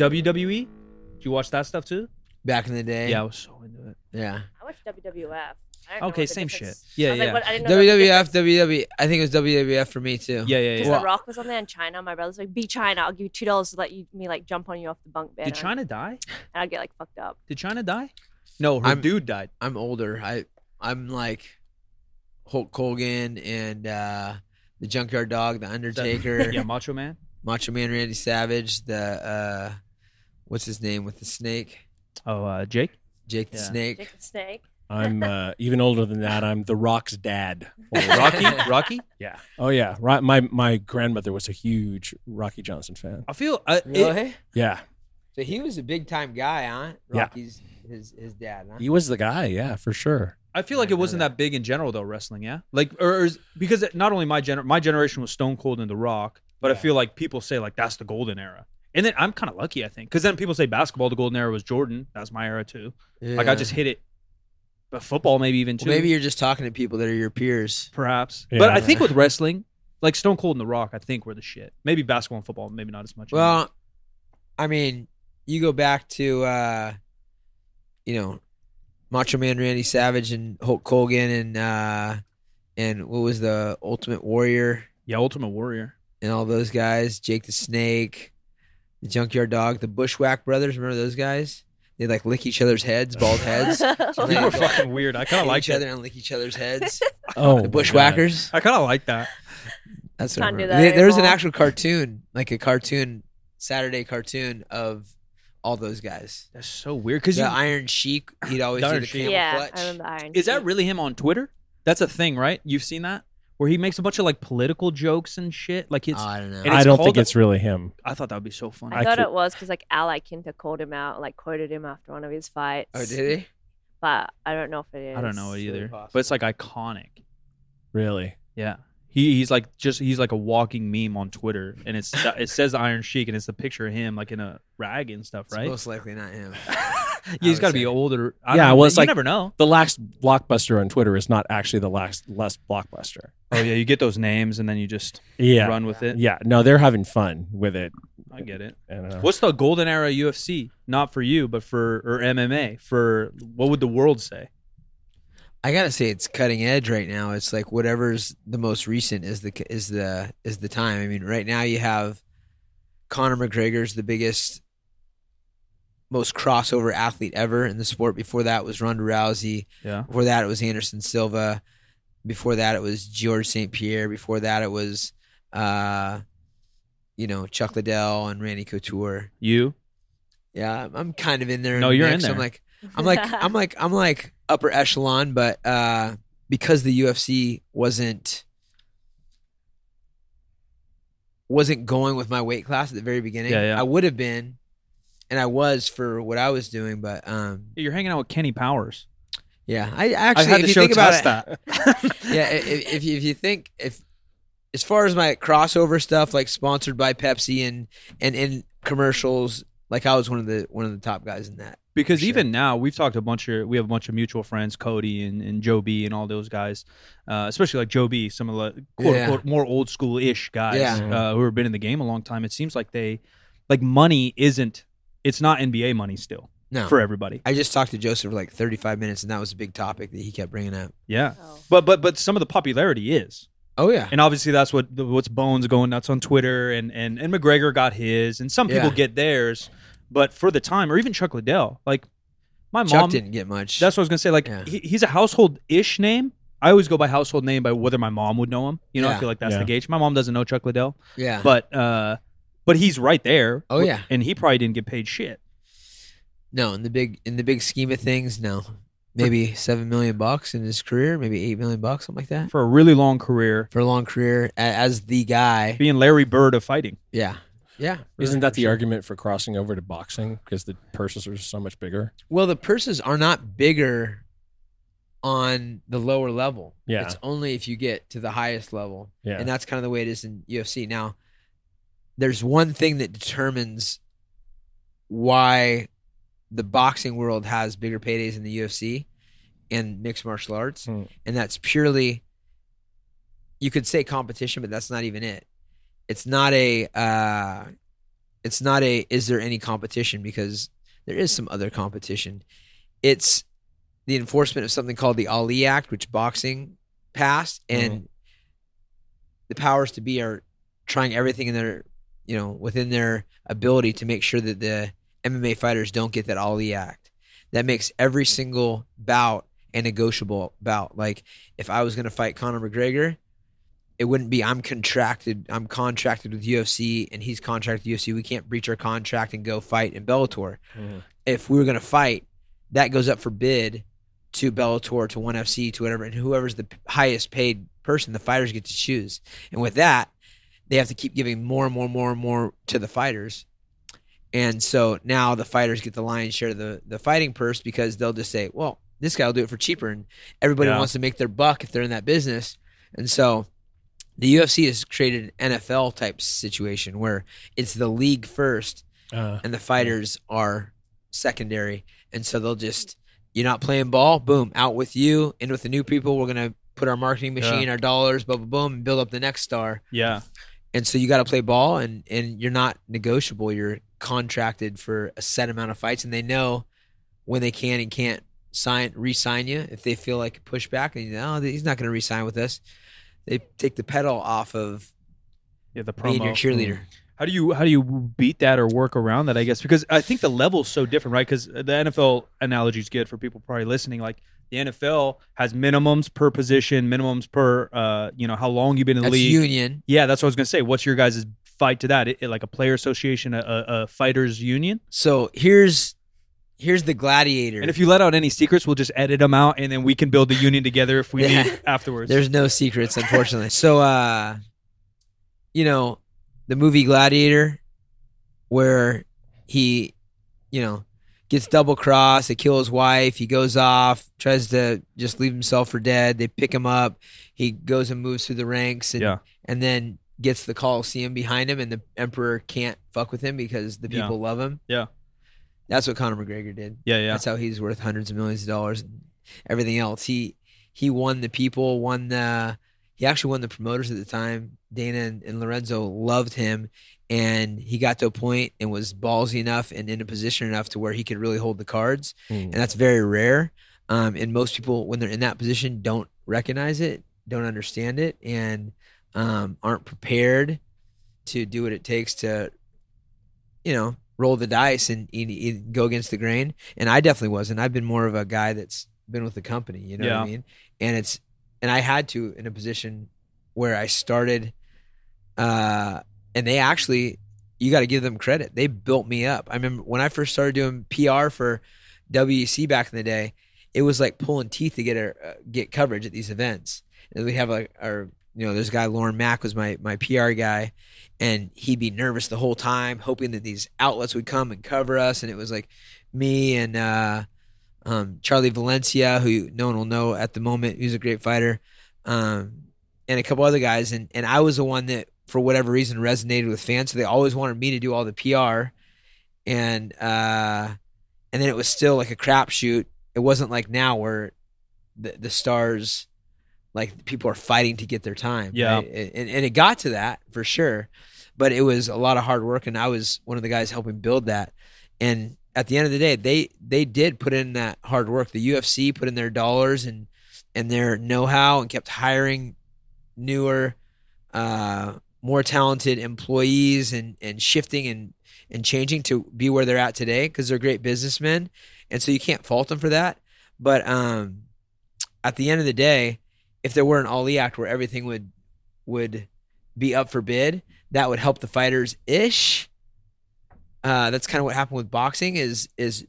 enough. WWE. Did you watch that stuff too? Back in the day. Yeah, I was so into it. Yeah. I watched WWF. I didn't know Okay, what the same difference- shit. Yeah, I was yeah. Like, what, I didn't know the WWF, difference. WW. I think it was WWF for me too. Yeah, yeah, Because yeah. Well- The Rock was on there in China. My brother's like, "Be China. I'll give you two dollars to let you me like jump on you off the bunk bed." Did and I- China die? And I'd get like fucked up. Did China die? No, her I'm- dude died. I'm older. I I'm like Hulk Hogan and uh the Junkyard Dog, the Undertaker, Yeah, Macho Man. Macho Man Randy Savage, the uh what's his name with the snake? Oh, uh, Jake. Jake the Yeah. Snake. Jake the Snake. I'm uh, even older than that. I'm The Rock's dad. Rocky. Rocky. Yeah. Oh yeah. Right. My my grandmother was a huge Rocky Johnson fan. I feel. Uh, it- Really? Yeah. so he was a big time guy, huh? Yeah. Rocky's his his dad, huh? He was the guy. Yeah, for sure. I feel like I it know wasn't that. that big in general though. Wrestling, yeah. Like, or, or is- because it- not only my gener my generation was Stone Cold and The Rock, but I Yeah. feel like people say like that's the golden era. And then I'm kind of lucky, I think, because then people say basketball, the golden era was Jordan. That's my era too. Like I Yeah. just hit it. But football, maybe even Well, too. maybe you're just talking to people that are your peers. perhaps. Yeah. But I think with wrestling, like Stone Cold and The Rock, I think were the shit. Maybe basketball and football, maybe not as much. Well, I mean, you go back to uh you know, Macho Man Randy Savage and Hulk Hogan and uh and what was the Ultimate Warrior yeah, Ultimate Warrior. and all those guys, Jake the Snake, the Junkyard Dog, the Bushwhack brothers, remember those guys? They like lick each other's heads, bald heads. They they were fucking weird. I kind of like each that. other and lick each other's heads. Oh, the Bushwhackers. I kind of like that. That's what I Can't remember. that There was an actual cartoon, like a cartoon Saturday cartoon of all those guys. That's so weird because The you Iron Sheik, he'd always The do Iron the Sheik. camel yeah, clutch. I remember Iron. Is that really him on Twitter? That's a thing, right? You've seen that where he makes a bunch of like political jokes and shit. Like it's. Oh, I don't know. And I don't called think the- it's really him. I thought that would be so funny. I, I thought could- it was because like Al Iaquinta called him out, like quoted him after one of his fights. oh, did he? But I don't know if it is. I don't know it either, possible. but it's like iconic. Really. Yeah, he he's like just he's like a walking meme on Twitter, and it's it says Iron Sheik, and it's the picture of him like in a rag and stuff, It's right? most likely not him. yeah, he's would got to be older. I Yeah, don't know, well, it's you like- never know. The last blockbuster on Twitter is not actually the last last blockbuster. Oh yeah, you get those names and then you just Yeah. run with it. Yeah. No, they're having fun with it. I get it. And, uh, What's the golden era UFC? Not for you, but for or MMA. For what would the world say? I gotta say, it's cutting edge right now. It's like whatever's the most recent is the is the is the time. I mean, right now you have Conor McGregor's the biggest, most crossover athlete ever in the sport. Before that was Ronda Rousey. Yeah. Before that, it was Anderson Silva. Before that, it was George St. Pierre. Before that, it was, uh, you know, Chuck Liddell and Randy Couture. You? Yeah, I'm- I'm kind of in there. No, the you're in there. I'm like, I'm like, I'm like, I'm like upper echelon, but uh, because the UFC wasn't wasn't going with my weight class at the very beginning, Yeah, yeah. I would have been, and I was for what I was doing. But um, You're hanging out with Kenny Powers. yeah, I I actually, had if to you show think about Tess it, that. yeah, if, if you, if you think if as far as my crossover stuff, like sponsored by Pepsi and and in commercials, like I was one of the one of the top guys in that. because sure. even now we've talked a bunch of we have a bunch of mutual friends cody and, and joe b and all those guys uh, especially like joe b some of the quote Yeah. unquote more old school-ish guys Yeah. uh, who have been in the game a long time it seems like they like money isn't it's not nba money still No, for everybody I just talked to Joseph for like 35 minutes, and that was a big topic that he kept bringing up. yeah Oh. but but but some of the popularity is Oh yeah, and obviously that's what what's bones going nuts on twitter and and and mcgregor got his and some people Yeah. get theirs but for the time or even chuck liddell like my Chuck mom didn't get much. That's what I was gonna say. Like Yeah. he, he's a household-ish name. I always go by household name by whether my mom would know him. You know, I feel like that's Yeah. the gauge. My mom doesn't know Chuck Liddell, yeah. but uh, but he's right there. Oh, yeah. and he probably didn't get paid shit. no, in the big in the big scheme of things, no. Maybe seven million bucks in his career, maybe eight million bucks, something like that, for a really long career, for a long career as the guy. being Larry Bird of fighting. Yeah, yeah. Isn't that the Sure. argument for crossing over to boxing because the purses are so much bigger? Well, the purses are not bigger on the lower level. Yeah. It's only if you get to the highest level. Yeah. And that's kind of the way it is in UFC. Now, there's one thing that determines why the boxing world has bigger paydays in the UFC and mixed martial arts, Hmm. and that's purely you could say competition, but that's not even it. It's not a uh it's not a is there any competition because there is some other competition. It's the enforcement of something called the Ali Act, which boxing passed, and the powers to be are trying everything in their you know within their ability to make sure that the MMA fighters don't get that Ali Act. That makes every single bout a negotiable bout. Like if I was going to fight Conor McGregor, it wouldn't be I'm contracted. I'm contracted with UFC, and he's contracted with UFC. We can't breach our contract and go fight in Bellator. Mhm. If we were going to fight, that goes up for bid to Bellator, to ONE FC, to whatever, and whoever's the highest paid person, the fighters get to choose. And with that, they have to keep giving more and more and more and more to the fighters. And so now the fighters get the lion's share of the, the fighting purse because they'll just say, well, this guy will do it for cheaper. And everybody Yeah. wants to make their buck if they're in that business. And so the UFC has created an NFL type situation where it's the league first Uh, and the fighters are secondary. And so they'll just, you're not playing ball, boom, out with you, in with the new people. We're going to put our marketing machine, our dollars, boom, boom, boom, and build up the next star. Yeah. And so you got to play ball, and and you're not negotiable. You're contracted for a set amount of fights, and they know when they can and can't sign re-sign you if they feel like pushback. And you know, oh, he's not going to re-sign with us. They take the pedal off of Yeah. The being your promo. cheerleader. Mm. How do you how do you beat that or work around that? I guess because I think the level's so different, right? Because the NFL analogy is good for people probably listening. Like the NFL has minimums per position, minimums per uh, you know how long you've been in the That's league. union. Yeah, that's what I was gonna say. What's your guys' fight to that? It, it like a player association, a, a, fighters union. So here's here's the gladiator. And if you let out any secrets, we'll just edit them out, and then we can build the union together if we Yeah. need afterwards. There's no secrets, unfortunately. so, uh, you know, the movie Gladiator, where he, you know, gets double crossed, they kill his wife, he goes off, tries to just leave himself for dead. They pick him up, he goes and moves through the ranks, and Yeah. and then gets the Coliseum behind him, and the Emperor can't fuck with him because the Yeah. people love him. Yeah. That's what Conor McGregor did. yeah, yeah, That's how he's worth hundreds of millions of dollars and everything else. He he won the people, won the he actually won the promoters at the time. Dana and, and Lorenzo loved him and he got to a point and was ballsy enough and in a position enough to where he could really hold the cards. mm. And that's very rare. Um, and most people when they're in that position don't recognize it, don't understand it, and um, aren't prepared to do what it takes to, you know, roll the dice and, and- and go against the grain. And I definitely was, and I've been more of a guy that's been with the company. You know what I mean? And it's and I had to in a position where I started, uh, and they actually, you got to give them credit. They built me up. I remember when I first started doing PR for WEC back in the day, it was like pulling teeth to get uh, get coverage at these events. And we have like our you know, there's a guy Lauren Mack was my my PR guy, and he'd be nervous the whole time, hoping that these outlets would come and cover us. And it was like me and uh, um, Charlie Valencia, who no one will know at the moment, who's a great fighter, um, and a couple other guys. And and I was the one that, for whatever reason, resonated with fans. So they always wanted me to do all the PR, and uh, and then it was still like a crapshoot. It wasn't like now where the the stars like people are fighting to get their time. Yeah. right? and and it got to that for sure, but it was a lot of hard work, and I was one of the guys helping build that. And at the end of the day, they they did put in that hard work. The UFC put in their dollars and and their know how, and kept hiring newer, uh, more talented employees, and and shifting and and changing to be where they're at today because they're great businessmen, and so you can't fault them for that. But um, at the end of the day, if there were an Ali Act where everything would would be up for bid, that would help the fighters ish. Uh, that's kind of what happened with boxing. Is is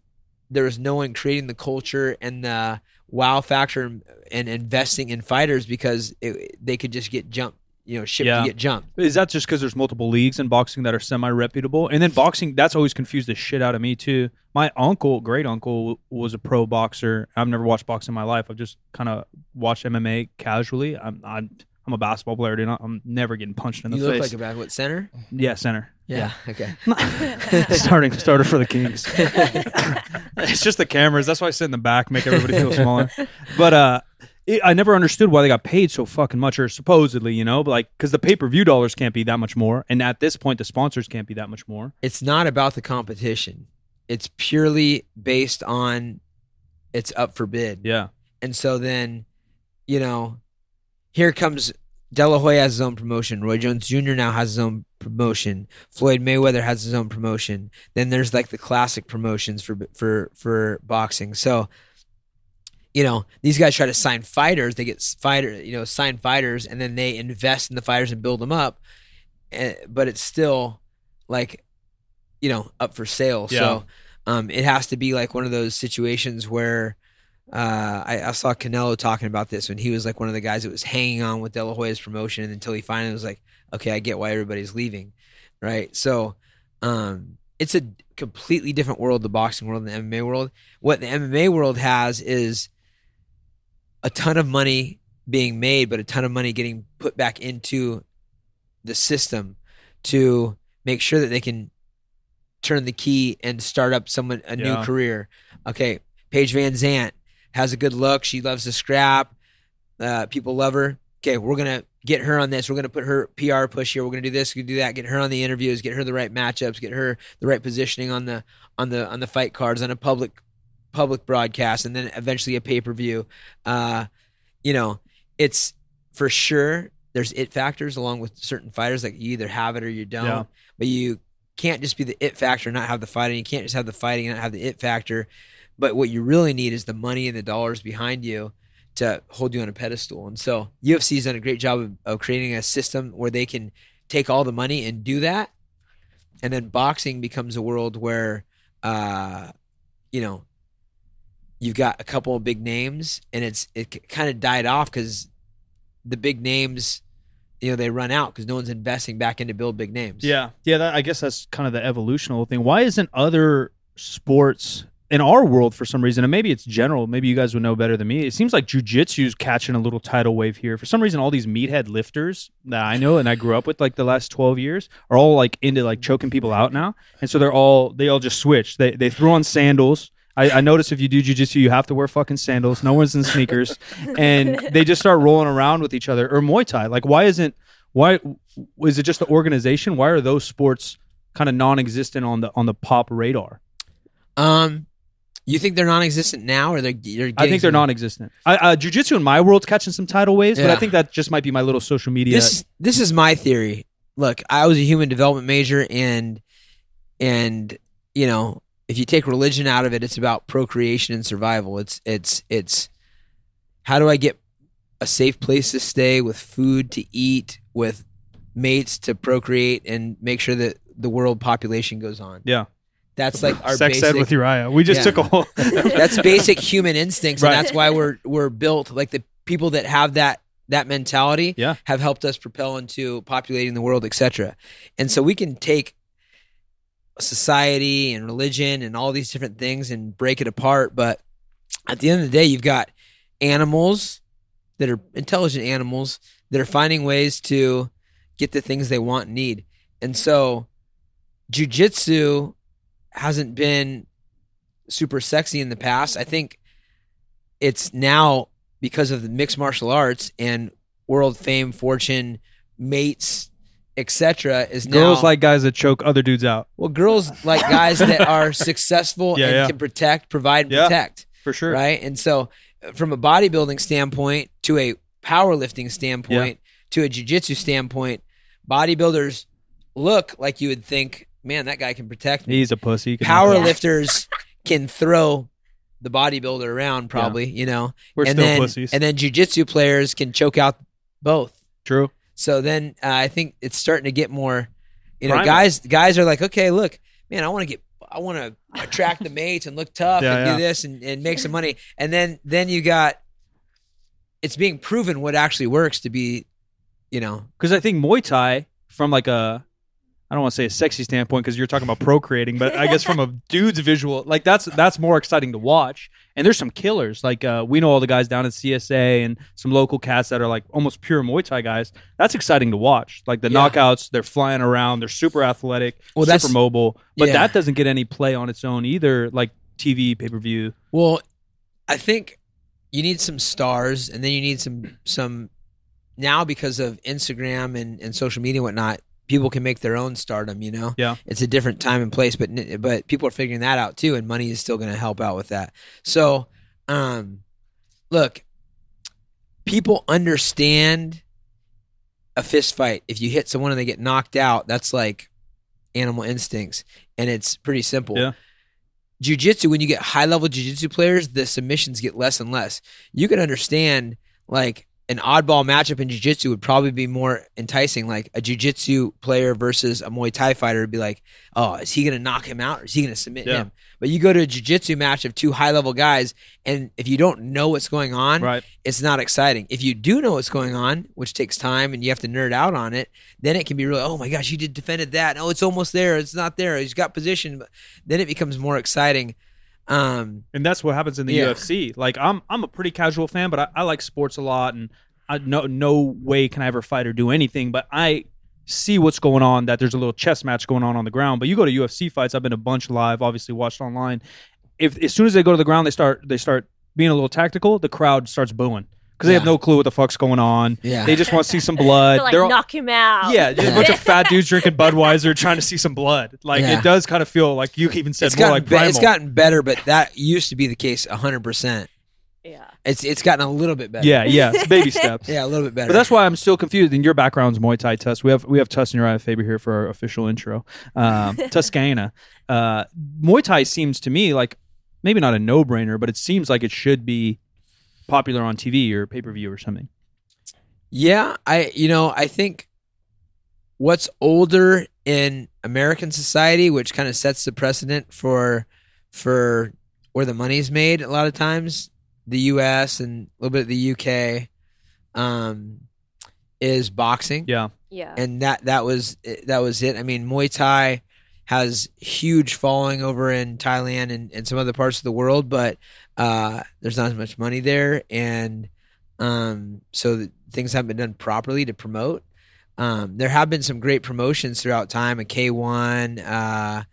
there was no one creating the culture and the wow factor and, and investing in fighters because it, they could just get jumped, you know, shipped Yeah. to get jumped. Is that just because there's multiple leagues in boxing that are semi reputable? And then boxing, that's always confused the shit out of me too. My uncle, great uncle, was a pro boxer. I've never watched boxing in my life. I've just kind of watched MMA casually. I'm, I'm I'm a basketball player, dude. I'm never getting punched in the face. You look like a back what center? yeah, center. Yeah. Okay. Starting starter for the Kings. it's just the cameras. That's why I sit in the back, make everybody feel smaller. But uh, it, I never understood why they got paid so fucking much, or supposedly, you know, but like because the pay per view dollars can't be that much more, and at this point, the sponsors can't be that much more. it's not about the competition. It's purely based on it's up for bid. Yeah, And so then, you know, here comes De La Hoya has his own promotion. Roy Jones Jr. now has his own promotion. Floyd Mayweather has his own promotion. Then there's like the classic promotions for for for boxing. So, you know, these guys try to sign fighters. They get fighter, you know, sign fighters, and then they invest in the fighters and build them up. Eh, but it's still like, you know, up for sale. So, um, it has to be like one of those situations where uh, I, I saw Canelo talking about this when he was like one of the guys that was hanging on with De La Hoya's promotion until he finally was like, okay, I get why everybody's leaving, right? So, um, it's a completely different world, the boxing world and the MMA world. What the MMA world has is a ton of money being made, but a ton of money getting put back into the system to make sure that they can turn the key and start up someone a Yeah. new career. Okay, Paige VanZant has a good look. She loves to scrap. Uh, people love her. Okay, we're gonna get her on this. We're gonna put her PR push here. We're gonna do this. We're gonna do that. Get her on the interviews. Get her the right matchups. Get her the right positioning on the on the on the fight cards on a public public broadcast, and then eventually a pay per view. Uh, you know, it's for sure. There's it factors along with certain fighters. Like you either have it or you don't. Yeah. But you can't just be the it factor and not have the fighting. You can't just have the fighting and not have the it factor. But what you really need is the money and the dollars behind you to hold you on a pedestal. And so UFC's done a great job of, of creating a system where they can take all the money and do that. And then boxing becomes a world where, uh, you know, you've got a couple of big names, and it's it kind of died off because the big names, you know, they run out because no one's investing back in to build big names. yeah, yeah. That, I guess that's kind of the evolutional thing. Why isn't other sports in our world for some reason, and maybe it's general, maybe you guys would know better than me. It seems like jujitsu's catching a little tidal wave here. For some reason, all these meathead lifters that I know and I grew up with like the last twelve years are all like into like choking people out now, and so they're all they all just switch. They they throw on sandals. I, I notice if you do jujitsu, you have to wear fucking sandals. No one's in sneakers, and they just start rolling around with each other. Or Muay Thai, like why isn't why is it just the organization? Why are those sports kind of non-existent on the on the pop radar? Um, you think they're non-existent now, or they're? they're I think they're non-existent. I, uh, jiu-jitsu in my world's catching some tidal waves, but I think that just might be my little social media. This this is my theory. Look, I was a human development major, and and you know, if you take religion out of it, it's about procreation and survival. It's it's it's how do I get a safe place to stay with food to eat, with mates to procreate, and make sure that the world population goes on. yeah, That's like our sex ed with Urijah. We just Yeah. took a whole. that's basic human instincts, Right. and that's why we're we're built like the people that have that that mentality Yeah. have helped us propel into populating the world, etc. And so we can take society and religion and all these different things and break it apart, but at the end of the day, you've got animals that are intelligent animals that are finding ways to get the things they want and need. And so jujitsu hasn't been super sexy in the past. I think it's now because of the mixed martial arts and world fame, fortune, mates, etc. Is now Girls like guys that choke other dudes out well, girls like guys that are successful Yeah, and yeah. can protect, provide, and Yeah. protect, for sure. right? And so, from a bodybuilding standpoint to a powerlifting standpoint to a jiu-jitsu standpoint, bodybuilders look like you would think, man, that guy can protect me He's a pussy. Can power help it. lifters can throw the bodybuilder around probably you know We're and still then pussies. and then jujitsu players can choke out both True. so then uh, i think it's starting to get more you know Primal. guys guys are like okay look man i want to get i want to attract the mates and look tough Yeah, and yeah. do this and, and make some money and then then you got it's being proven what actually works to be you know Because I think Muay Thai, from like a, I don't want to say a sexy standpoint, because you're talking about procreating, but I guess from a dude's visual, like that's that's more exciting to watch. And there's some killers, like uh, we know all the guys down at CSA and some local cats that are like almost pure Muay Thai guys. That's exciting to watch. Like the Yeah. knockouts, they're flying around, they're super athletic, Well, that's- super mobile, but Yeah. that doesn't get any play on its own either, like TV pay per view. Well, I think you need some stars, and then you need some some. Now, because of Instagram and, and social media and whatnot, people can make their own stardom. You know, Yeah. it's a different time and place, but but people are figuring that out too, and money is still going to help out with that. So, um, look, people understand a fist fight. If you hit someone and they get knocked out, that's like animal instincts, and it's pretty simple. Yeah. Jiu-jitsu, when you get high level jiu-jitsu players, the submissions get less and less. You can understand like an oddball matchup in jiu-jitsu would probably be more enticing. Like a jiu-jitsu player versus a Muay Thai fighter would be like, oh, is he going to knock him out or is he going to submit Yeah. him? But you go to a jiu-jitsu match of two high-level guys, and if you don't know what's going on, Right. it's not exciting. If you do know what's going on, which takes time and you have to nerd out on it, then it can be really, oh my gosh, you did defended that. Oh, it's almost there. It's not there. He's got position. But then it becomes more exciting. Um, and that's what happens in the Yeah. UFC. Like I'm I'm a pretty casual fan, but I, I like sports a lot, and I no no way can I ever fight or do anything. But I see what's going on. That there's a little chess match going on on the ground. But you go to UFC fights. I've been a bunch live, obviously watched online. If as soon as they go to the ground, they start they start being a little tactical. The crowd starts booing because they have no clue what the fuck's going on. yeah. They just want to see some blood. They're like, They're all- knock him out. yeah, just a bunch of fat dudes drinking Budweiser trying to see some blood. Like Yeah. it does kind of feel like you even said it's more gotten, like be- primal. it's gotten better, but that used to be the case 100%. yeah. It's it's gotten a little bit better. yeah, yeah, it's baby steps. Yeah, a little bit better. But that's why I'm still confused. And your background's Muay Thai, Tuss. We have we have Tuss and Urijah Faber here for our official intro. Um, Tuscana. Uh, Muay Thai seems to me like maybe not a no brainer, but it seems like it should be popular on TV or pay per view or something. Yeah, I you know, I think what's older in American society, which kind of sets the precedent for for where the money's made a lot of times, the US and a little bit of the UK, um, is boxing. Yeah, Yeah. And that that was that was it. I mean, Muay Thai has huge following over in Thailand and, and some other parts of the world, but uh, there's not as much money there, and um, so th- things haven't been done properly to promote. Um, there have been some great promotions throughout time. A K one, uh,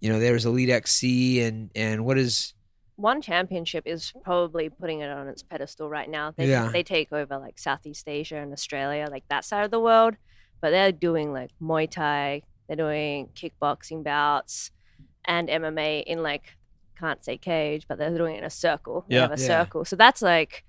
you know, there was Elite XC, and and what is One championship is probably putting it on its pedestal right now. They Yeah. they take over like Southeast Asia and Australia, like that side of the world. But they're doing like Muay Thai, they're doing kickboxing bouts and MMA in like can't say cage, but they're doing it in a circle. They Yeah. have a Yeah. circle. So that's like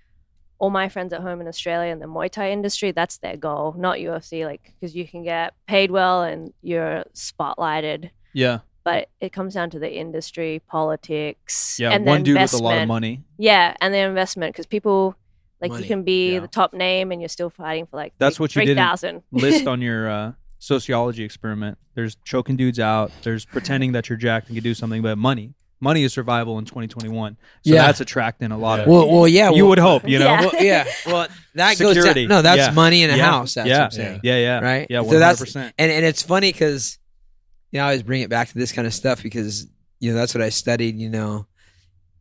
all my friends at home in Australia in the Muay Thai industry, that's their goal, not UFC, like because you can get paid well and you're spotlighted. yeah, But it comes down to the industry, politics, yeah. and the One dude with a lot of money. Yeah, and the investment because people like Money, you can be yeah. the top name and you're still fighting for like That's three- what you did in- 3,000. List on your uh, sociology experiment. There's choking dudes out. There's pretending that you're jacked and can do something, but money. Money is survival in 2021. So Yeah. that's attracting a lot of. well, well, yeah, you well, would hope, you know. Yeah. well, yeah, well, that Security. goes down. No, that's Yeah. money in a Yeah. house. That's Yeah. what I'm saying. Yeah, yeah, Right? Yeah, So one hundred that's- percent. and and it's funny because you know I always bring it back to this kind of stuff because you know that's what I studied, you know,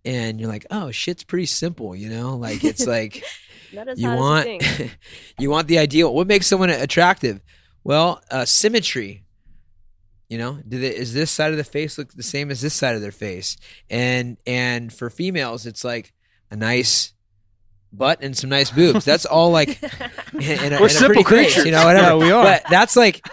and you're like, oh, shit's pretty simple, you know, like it's like Not you hard want as you think. you want the ideal. What makes someone attractive? Well, uh, symmetry. You know, do they, is this side of the face look the same as this side of their face? And and for females, it's like a nice butt and some nice boobs. That's all like in, in a, We're in a simple pretty face, creatures. you know, whatever. Yeah, we are. But that's like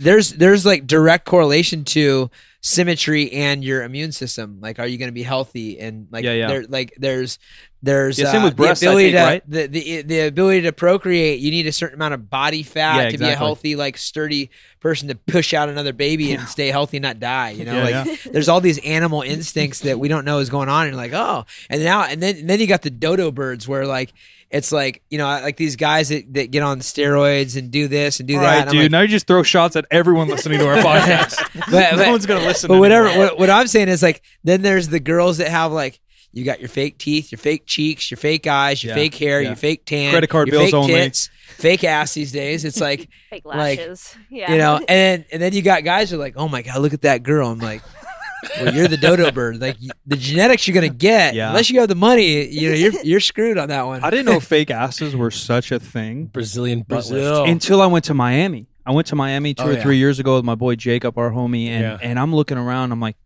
there's there's like direct correlation to symmetry and your immune system. Like, are you going to be healthy? And like, Yeah, yeah. there like there's there's Yeah, same uh, with breasts, the ability think, to right? the, the the ability to procreate. You need a certain amount of body fat Yeah, to be a healthy, like sturdy person to push out another baby and stay healthy and not die. You know, Yeah, like there's all these animal instincts that we don't know is going on, and you're like, oh, and now and then and then you got the dodo birds where like. It's like you know, like these guys that, that get on steroids and do this and do All that. right, and dude. like, now you just throw shots at everyone listening to our podcast. But- no but- one's gonna listen. but whatever. What, what I'm saying is like, then there's the girls that have like, you got your fake teeth, your fake cheeks, your fake eyes, your Yeah, fake hair, yeah. your fake tan, Credit card your bills fake only. tits, fake ass these days. It's like Fake Like, lashes. yeah. you know, and and then you got guys who are like, oh my god, look at that girl. I'm like. Well, you're the dodo bird. Like the genetics you're gonna get, Yeah. unless you have the money, you know, you're you're screwed on that one. I didn't know fake asses were such a thing Brazilian butt Brazil. lift. until I went to Miami. I went to Miami two Oh, or yeah. three years ago with my boy Jacob, our homie, and Yeah. and I'm looking around. I'm like,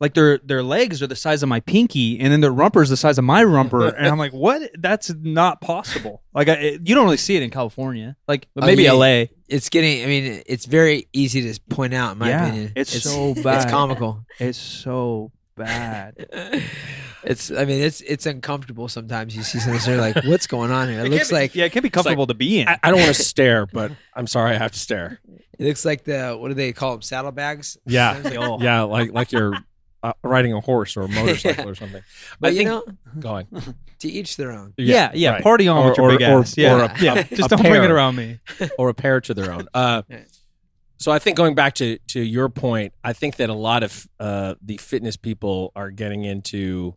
like their their legs are the size of my pinky, and then their rumper is the size of my rumper, and I'm like, what? That's not possible. Like, I, you don't really see it in California, like but maybe oh, yeah. L.A. It's getting. I mean, it's very easy to point out. In my Yeah, opinion, it's so bad. It's comical. It's so bad. it's. I mean, it's it's uncomfortable sometimes. You see something, you're like, "What's going on here?" It, looks be- like yeah, it can be comfortable to be in. I, I don't want to stare, but I'm sorry, I have to stare. it looks like the what do they call them? Saddlebags. Yeah, like, oh. yeah, like like you're uh, riding a horse or a motorcycle or something. But I you think, know, go on. to each their own. yeah, yeah, right. party on Or- with your or- big or- ass. yeah, or a- yeah. a- Just a don't bring it around me. or a pair to their own. Uh, Yeah. so I think going back to to your point, I think that a lot of uh, the fitness people are getting into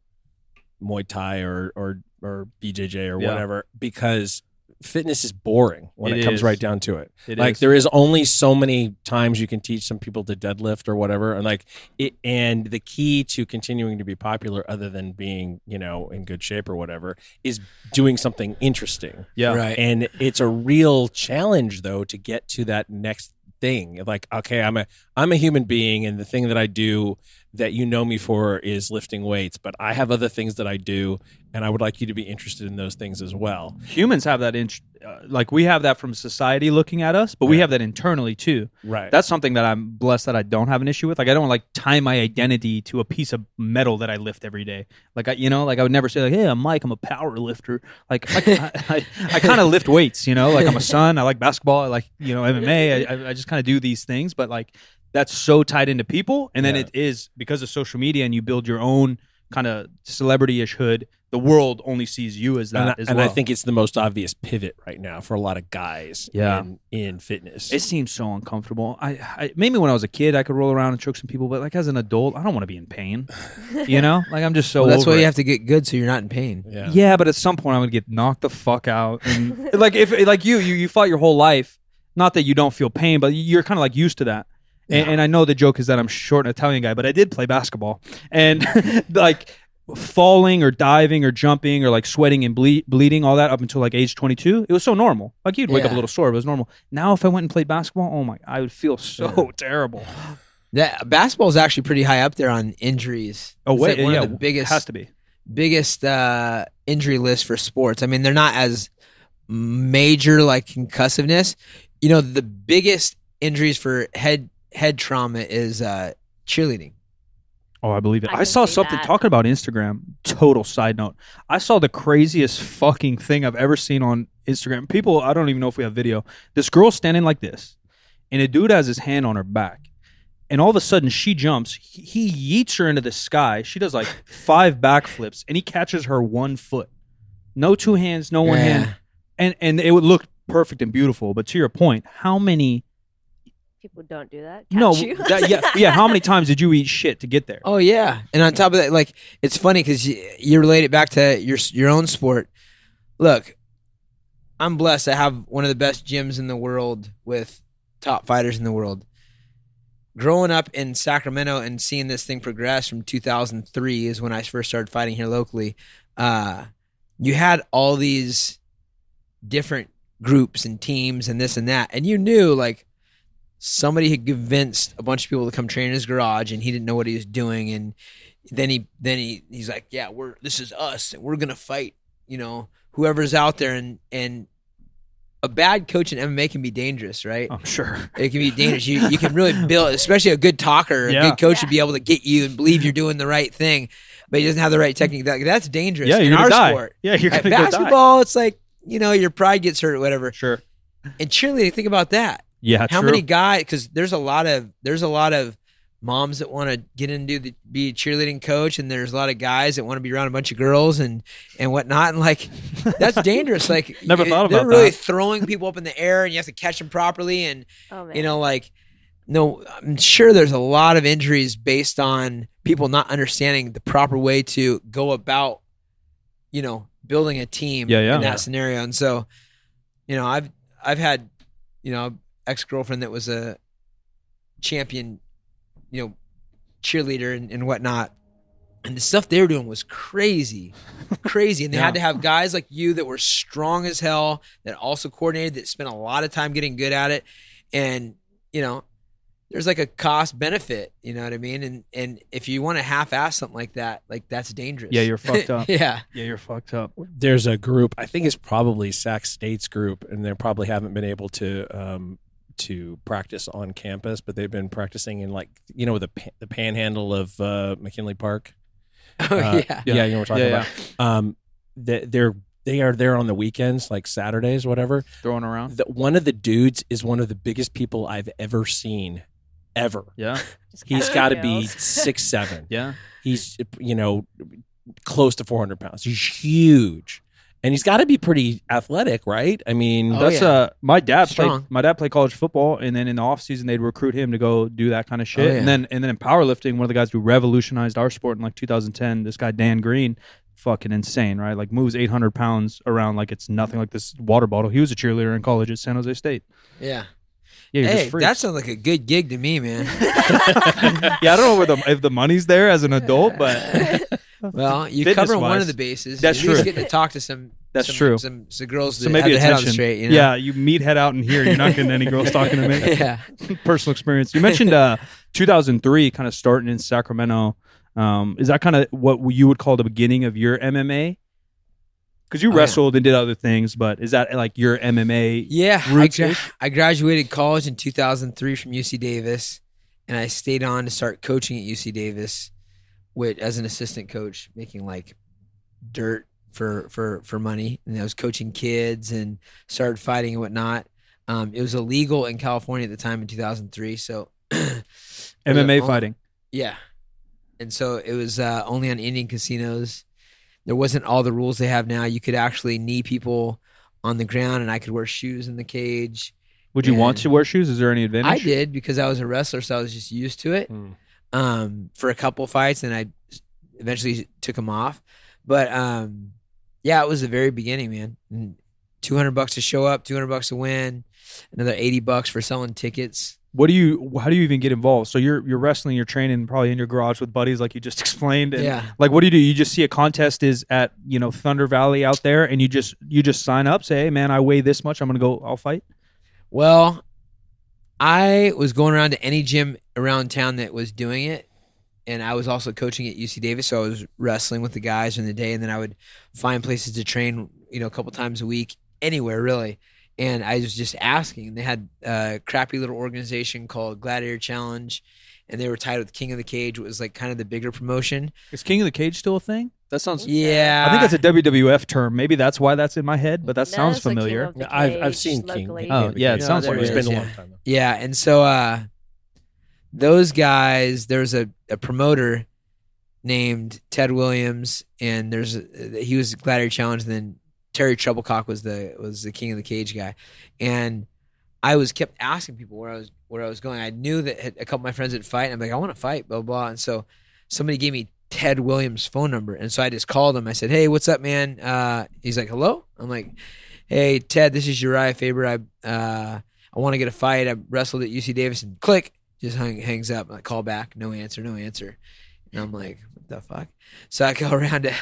Muay Thai or or or BJJ or Yeah. whatever because fitness is boring when it, It comes is. right down to it. It like is. there is only so many times you can teach some people to deadlift or whatever and like it and the key to continuing to be popular other than being you know in good shape or whatever is doing something interesting yeah, Right. and it's a real challenge though to get to that next thing like okay i'm a i'm a human being and the thing that i do that you know me for is lifting weights but i have other things that i do and i would like you to be interested in those things as well Humans have that. In, uh, like we have that from society looking at us, but we have that internally too. right That's something that I'm blessed that I don't have an issue with. Like I don't like tie my identity to a piece of metal that I lift every day. Like I, you know, like I would never say like, "Hey, I'm Mike. I'm a power lifter." Like I, I, I, I kind of lift weights. You know, like I'm a son. I like basketball. I like you know MMA. I, I- I just kind of do these things, but like that's so tied into people, and then Yeah. it is because of social media, and you build your own kind of celebrity-ish hood. The world only sees you as that and, I, as and well. I think it's the most obvious pivot right now for a lot of guys Yeah. in, in fitness It seems so uncomfortable. I, I maybe when I was a kid, I could roll around and choke some people, but like as an adult, I don't want to be in pain. You know, like I'm just so. well, that's over why you have to get good so you're not in pain. yeah Yeah, but at some point, I'm gonna get knocked the fuck out. And like if like you, you you fought your whole life. Not that you don't feel pain, but you're kind of like used to that. And, and I know the joke is that I'm short, an Italian guy, but I did play basketball, and like falling or diving or jumping or like sweating and ble- bleeding, all that up until like age 22, it was so normal. Like you'd wake up a little sore, but it was normal. Now, if I went and played basketball, oh my, I would feel so terrible. That basketball is actually pretty high up there on injuries. Oh wait, like one yeah, of the biggest has to be. biggest uh, injury list for sports. I mean, they're not as major like concussiveness. You know, the biggest injuries for head head trauma is uh, cheerleading. Oh, I believe it. I I, saw something that. talking about Instagram. Total side note. I saw the craziest fucking thing I've ever seen on Instagram. People, I don't even know if we have video. This girl standing like this, and a dude has his hand on her back. And all of a sudden, she jumps. He, he yeets her into the sky. She does like five backflips, and he catches her one foot. No two hands, no one Yeah. hand. And and it would look perfect and beautiful. But to your point, how many? People don't do that. No, you. that, yeah, yeah. How many times did you eat shit to get there? Oh yeah, and on top of that, like it's funny because you, you relate it back to your your own sport. Look, I'm blessed. I have one of the best gyms in the world with top fighters in the world. Growing up in Sacramento and seeing this thing progress from 2003 is when I first started fighting here locally. Uh, you had all these different groups and teams and this and that, and you knew like somebody had convinced a bunch of people to come train in his garage and he didn't know what he was doing and then he then he he's like yeah we're this is us and we're gonna fight you know whoever's out there and and a bad coach in MMA can be dangerous right I'm sure. it can be dangerous you you can really build especially a good talker a Yeah. good coach should be able to get you and believe you're doing the right thing but he doesn't have the right mm-hmm. technique that, that's dangerous Yeah, in you're our gonna die. sport Yeah, you're At gonna die. basketball it's like you know your pride gets hurt or whatever Sure. and cheerleading think about that Yeah. how true. many guys because there's a lot of there's a lot of moms that want to get into the be a cheerleading coach and there's a lot of guys that want to be around a bunch of girls and and whatnot and like that's dangerous like Never you- thought they're about really that. throwing people up in the air and you have to catch them properly and oh you know like no i'm sure there's a lot of injuries based on people not understanding the proper way to go about you know building a team Yeah, yeah. in that Yeah. scenario and so you know i've i've had you know ex-girlfriend that was a champion you know cheerleader and, and whatnot and the stuff they were doing was crazy crazy and they Yeah. had to have guys like you that were strong as hell that also coordinated that spent a lot of time getting good at it and you know there's like a cost benefit. You know what I mean? And and if you want to half ass something like that, like that's dangerous. Yeah, you're fucked up. yeah. Yeah, you're fucked up. there's a group i think it's probably sac state's group and they probably haven't been able to um to practice on campus but they've been practicing in like you know the pa- the panhandle of uh mckinley park? Oh Uh, yeah. yeah, you know what we're talking Yeah, about? um they, they're they are there on the weekends like saturdays whatever. Throwing around. the, one of the dudes is one of the biggest people i've ever seen ever. Yeah, he's got to be six seven. Yeah. he's you know close to 400 pounds. He's huge and he's got to be pretty athletic right i mean Oh, That's yeah. uh my dad Strong. played my dad played college football and then in the off season they'd recruit him to go do that kind of shit. Oh, yeah. And then and then in powerlifting, one of the guys who revolutionized our sport in like 2010, this guy Dan Green, fucking insane, right? Like moves 800 pounds around like it's nothing like this water bottle. He was a cheerleader in college at San Jose State. Yeah. Yeah, you're Hey, just freaks. that sounds like a good gig to me, man. yeah, I don't know where the if the money's there as an adult, but Well, you Fitness cover one of the bases. that's At least true. getting to talk to some. That's some, true. Some, some girls so that maybe have their head on attention. straight. You know? Yeah, you meet head out in here. You're not getting any girls talking to me. yeah. personal experience. You mentioned uh, 2003, kind of starting in Sacramento. Um, is that kind of what you would call the beginning of your MMA? Because you Oh, yeah. wrestled and did other things, but is that like your MMA? Yeah, I, Roots gra- I graduated college in 2003 from UC Davis, and I stayed on to start coaching at UC Davis, with as an assistant coach, making like dirt for for for money. And I was coaching kids and started fighting and whatnot. Um, it was illegal in California at the time in 2003, so MMA Oh, fighting. Yeah. And so it was uh, only on Indian casinos. There wasn't all the rules they have now. You could actually knee people on the ground, and I could wear shoes in the cage. Would you want to wear shoes? Is there any advantage? I did because I was a wrestler, so I was just used to it Hmm. Um, for a couple fights, and I eventually took him off. But um, yeah, it was the very beginning, man. Two hundred bucks to show up, two hundred bucks to win, another eighty bucks for selling tickets. What do you? How do you even get involved? So you're you're wrestling, you're training probably in your garage with buddies, like you just explained. And Yeah. Like, what do you do? You just see a contest is at you know Thunder Valley out there, and you just you just sign up, say, hey man, I weigh this much, I'm gonna go, I'll fight. Well, I was going around to any gym around town that was doing it. And I was also coaching at UC Davis, so I was wrestling with the guys in the day, and then I would find places to train, you know, a couple times a week, anywhere really. And I was just asking. And they had a crappy little organization called Gladiator Challenge, and they were tied with King of the Cage. It was like kind of the bigger promotion. Is King of the Cage still a thing? That sounds. Yeah, I think that's a WWF term. Maybe that's why that's in my head, but that sounds There's a King familiar. of the I've- I've Cage seen King. locally. Oh, yeah, it Yeah, sounds there familiar. it's been a long time. Yeah, and so uh those guys, there's a, a promoter named Ted Williams, and there's a, he was Gladiator Challenge. And then Terry Trebilcock was the was the King of the Cage guy, and I was kept asking people where I was where I was going. I knew that a couple of my friends would fight. And I'm like, I want to fight, blah blah. And so somebody gave me Ted Williams' phone number, and so I just called him. I said, Hey, what's up, man? Uh, he's like, Hello. I'm like, Hey, Ted, this is Urijah Faber. I uh, I want to get a fight. I wrestled at UC Davis, and click, just hung, hangs up. I call back, no answer, no answer. And I'm like, what the fuck? So I go around to a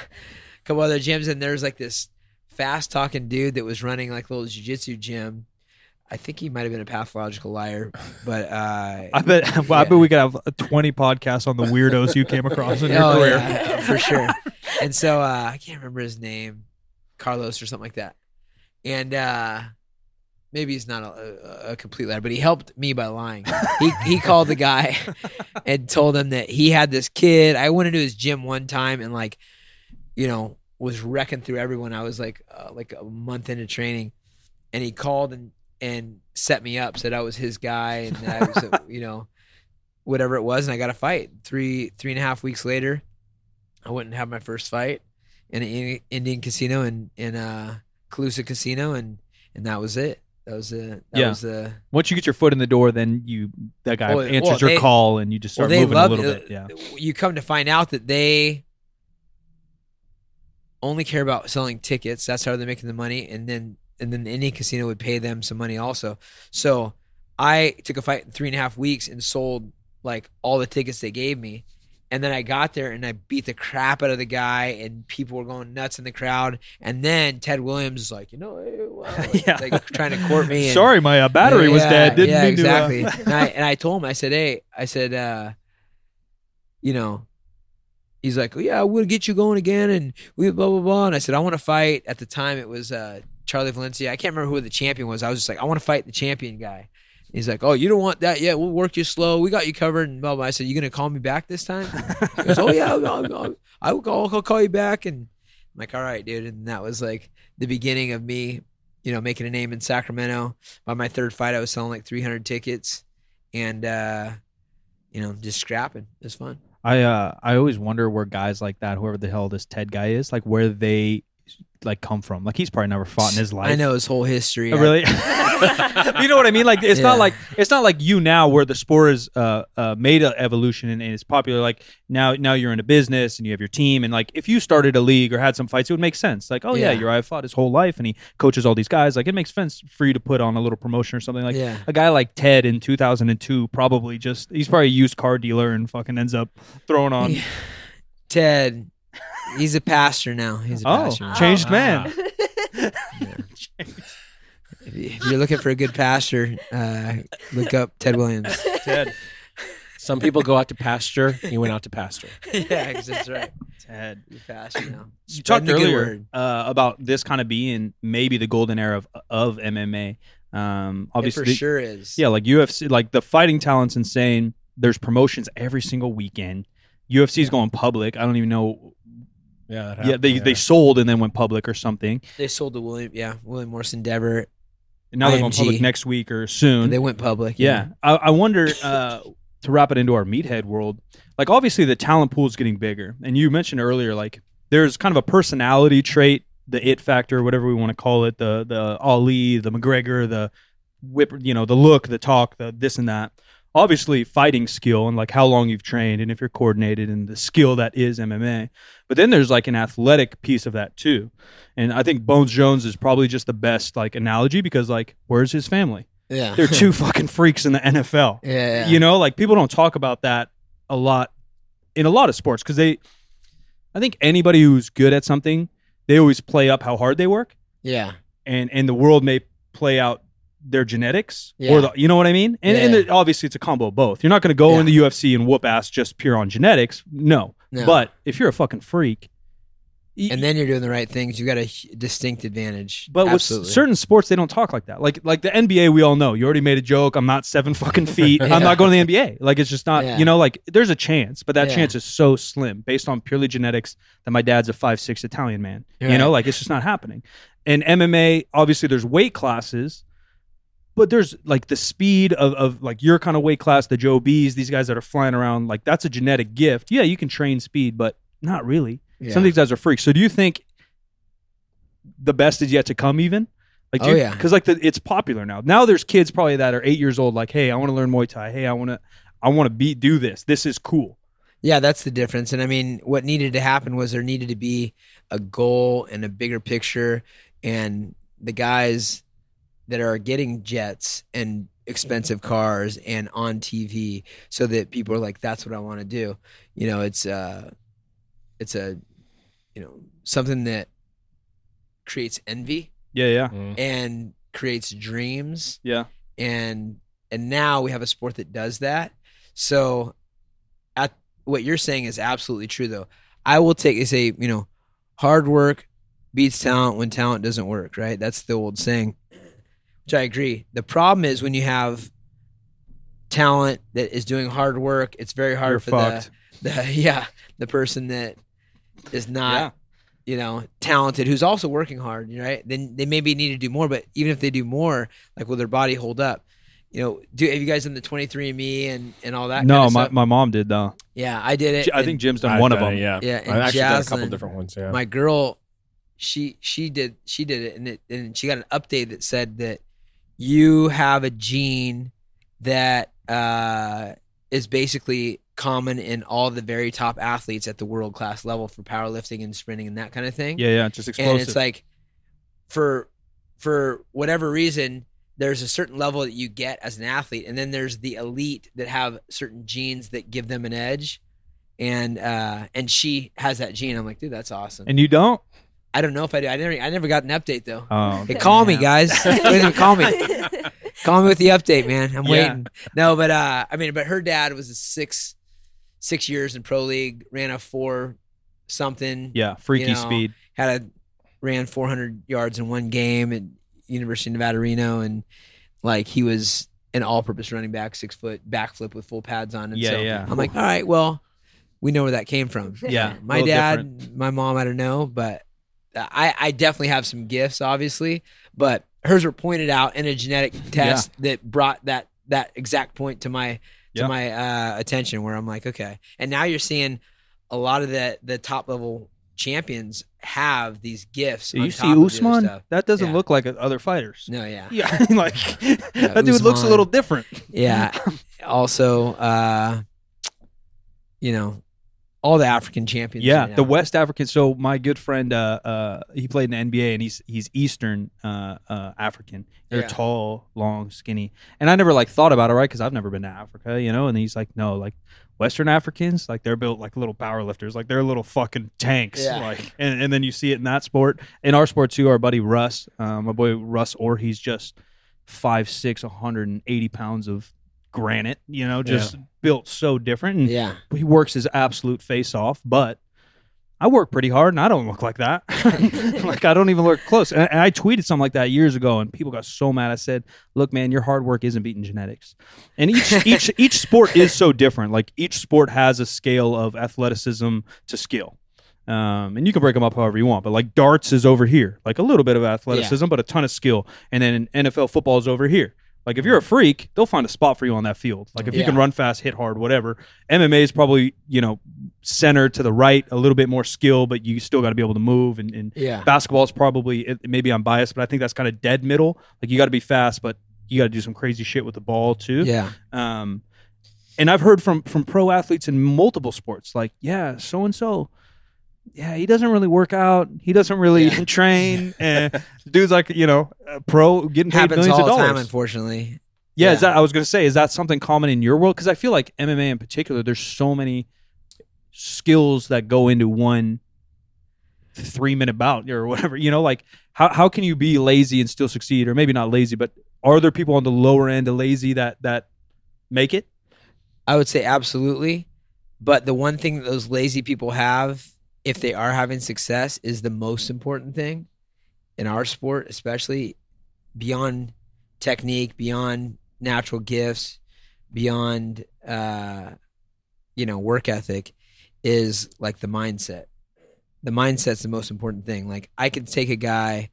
couple other gyms, and there's like this fast talking dude that was running like a little jujitsu gym. I think he might have been a pathological liar, but uh, I bet. Well, I bet we could have 20 podcasts on the weirdos you came across in your oh, career. yeah, for sure. And so uh, I can't remember his name, Carlos or something like that. And uh, maybe he's not a, a, a complete liar, but he helped me by lying. He he called the guy and told him that he had this kid. I went into his gym one time and like, you know, was wrecking through everyone. I was like uh, like a month into training, and he called and and set me up, said I was his guy, and I was you know whatever it was, and I got a fight. Three three and a half weeks later, I went and had my first fight in an Indian casino in in uh, Colusa Casino, and and that was it. That was the that Yeah. was the Once you get your foot in the door, then you that guy Well, answers well, your they- call, and you just start they moving a little bit. Yeah. You come to find out that they only care about selling tickets. That's how they're making the money, and then and then the Indian casino would pay them some money also. So I took a fight in three and a half weeks and sold like all the tickets they gave me, And then I got there and I beat the crap out of the guy, and people were going nuts in the crowd. And then Ted Williams is like, you know, hey, wow, like, Yeah. like trying to court me. And, Sorry, my uh, battery was Yeah, dead. Didn't yeah, mean to, uh, exactly. and, I, and I told him, I said, hey, I said, uh, you know, he's like, yeah, we'll get you going again, and we blah blah blah. And I said, I want to fight. At the time, it was uh, Charlie Valencia. I can't remember who the champion was. I was just like, I want to fight the champion guy. He's like, oh, you don't want that yet? We'll work you slow. We got you covered. And blah blah. I said, you gonna call me back this time? He goes, oh yeah, I'll, I'll, I'll, I'll call you back. And I'm like, all right, dude. And that was like the beginning of me, you know, making a name in Sacramento. By my third fight, I was selling like 300 tickets, and uh, you know, just scrapping. It was fun. I uh I always wonder where guys like that, whoever the hell this Ted guy is, like where they like come from. Like he's probably never fought in his life. I know his whole history. Oh, really? you know what I mean? Like it's not like it's not like you now where the sport is uh, uh made a evolution and, and it's popular. Like now now you're in a business and you have your team and like if you started a league or had some fights, it would make sense. Like oh yeah, Yeah. Urijah fought his whole life and he coaches all these guys. Like it makes sense for you to put on a little promotion or something like. yeah. A guy like Ted in 2002 probably just he's probably a used car dealer and fucking ends up throwing on. Yeah. Ted, he's a pastor now. He's a Oh, pastor. now. changed Ah. man. If you- if you're looking for a good pastor, uh, look up Ted Williams. Ted. Some people go out to pasture. He went out to pasture. yeah, that's right. Ted. you a pastor now. you talked Spreading the good earlier uh, about this kind of being maybe the golden era of, of MMA. Um, It obviously, for sure is. yeah, like UFC, like the fighting talent's insane. There's promotions every single weekend. UFC's going public. I don't even know. Yeah, that Yeah, happened, they they sold and then went public or something. They sold to William. Yeah, William Morris Endeavor. And now they're going public next week or soon. They went public. Yeah, I, I wonder uh, to wrap it into our meathead world. Like, obviously, the talent pool is getting bigger, and you mentioned earlier, like there's kind of a personality trait, the it factor, whatever we want to call it, the the Ali, the McGregor, the whip, you know, the look, the talk, the this and that. Obviously, fighting skill and like how long you've trained and if you're coordinated and the skill that is MMA. But then there's like an athletic piece of that too. And I think Bones Jones is probably just the best like analogy because like where's his family? Yeah. They're two fucking freaks in the NFL. Yeah. yeah. You know, like people don't talk about that a lot in a lot of sports because they, I think anybody who's good at something, they always play up how hard they work, Yeah. and and the world may play out their genetics Yeah. or the, you know what I mean. And, and Yeah. it- obviously, it's a combo of both. You're not going to go Yeah. in the UFC and whoop ass just pure on genetics, no. No. But if you're a fucking freak, and then you're doing the right things. You got a distinct advantage. But Absolutely. with certain sports, they don't talk like that. Like like the NBA, we all know. You already made a joke. I'm not seven fucking feet. Yeah. I'm not going to the NBA. Like it's just not. Yeah. You know, like there's a chance, but that Yeah. chance is so slim based on purely genetics that my dad's a five six Italian man. You know, like it's just not happening. And MMA, obviously, there's weight classes. But there's like the speed of, of like your kind of weight class, the Joe B's, these guys that are flying around, like that's a genetic gift. Yeah, you can train speed, but not really. Yeah. Some of these guys are freaks. So do you think the best is yet to come? Even like, Oh, you- yeah. because like the, it's popular now. Now there's kids probably that are eight years old. Like, hey, I want to learn Muay Thai. Hey, I want to, I want to be do this. This is cool. Yeah, that's the difference. And I mean, what needed to happen was there needed to be a goal and a bigger picture. And the guys that are getting jets and expensive cars and on TV so that people are like, that's what I want to do. You know, it's, uh, it's a, you know, something that creates envy Yeah, yeah, Mm. and creates dreams yeah. and and now we have a sport that does that so at what you're saying is absolutely true though i will take they say you know hard work beats talent when talent doesn't work right that's the old saying which i agree the problem is when you have talent that is doing hard work it's very hard You're for fucked. the, the yeah the person that is not Yeah. you know, talented who's also working hard, right? Then they maybe need to do more, but even if they do more, like will their body hold up? You know, do have you guys done the 23andMe and and all that? No, kind of my, stuff? my mom did though. yeah, I did it. I and think Jim's done I've one of done them. it, Yeah, Yeah, and I actually done a couple different ones. Yeah, my girl, she she did she did it, and it and she got an update that said that you have a gene that uh, is basically common in all the very top athletes at the world class level for powerlifting and sprinting and that kind of thing. Yeah, yeah, just explosive. and it's like for for whatever reason there's a certain level that you get as an athlete and then there's the elite that have certain genes that give them an edge and uh, and she has that gene. I'm like, dude, that's awesome. And you don't? I don't know if I do. I never I never got an update though. Oh, Hey, call me, guys. Wait call me. Call me with the update, man. I'm Yeah. waiting. No, but uh, I mean, but her dad was a six six years in pro league, ran a four something. Yeah, freaky You know, speed. had a ran 400 yards in one game at University of Nevada Reno, and like he was an all-purpose running back, six foot backflip with full pads on. And Yeah, so yeah. I'm like, all right, well, we know where that came from. Yeah, my dad, different. my mom, I don't know, but I I definitely have some gifts, obviously, but hers were pointed out in a genetic test that brought that that exact point to my to Yeah. my uh, attention where I'm like, okay. And now you're seeing a lot of the the top level champions have these gifts. you on see Usman? That doesn't Yeah. look like other fighters. No, yeah, Yeah, like that dude looks a little different. yeah. also, uh, you know, all the African champions. Yeah, the. West African. So my good friend, uh, uh, he played in the NBA, and he's he's Eastern uh, uh, African. They're Yeah. tall, long, skinny, and I never like thought about it, right? Because I've never been to Africa, you know. And he's like, no, like Western Africans, like they're built like little power lifters, like they're little fucking tanks. Yeah. Like, and, and then you see it in that sport. In our sport too, our buddy Russ, um, my boy Russ, or he's just five six, 180 pounds of granite. You know, just built so different. And Yeah, he works his absolute face off, but I work pretty hard and I don't look like that. like I don't even look close. And, and I tweeted something like that years ago, and people got so mad. I said, "Look, man, your hard work isn't beating genetics." And each each each sport is so different. Like each sport has a scale of athleticism to skill. Um, and you can break them up however you want, but like darts is over here, like a little bit of athleticism, but a ton of skill. And then NFL football is over here. Like if you're a freak, they'll find a spot for you on that field. Like if you can run fast, hit hard, whatever. MMA is probably you know center to the right, a little bit more skill, but you still got to be able to move. And, and yeah, basketball is probably it, maybe I'm biased, but I think that's kind of dead middle. Like you got to be fast, but you got to do some crazy shit with the ball too. yeah. Um, and I've heard from from pro athletes in multiple sports, like yeah, so and so, yeah, he doesn't really work out, he doesn't really Yeah. train, and dude's like you know, pro getting paid Happens millions all of the dollars. time, unfortunately. Yeah, is that I was gonna say, is that something common in your world? Because I feel like MMA in particular, there's so many skills that go into one three minute bout or whatever. You know, like how how can you be lazy and still succeed? Or maybe not lazy, but are there people on the lower end of lazy that that make it? I would say absolutely. But the one thing that those lazy people have, if they are having success, is the most important thing in our sport, especially beyond technique, beyond natural gifts, beyond uh, you know work ethic, is like the mindset. The mindset's the most important thing. Like I could take a guy.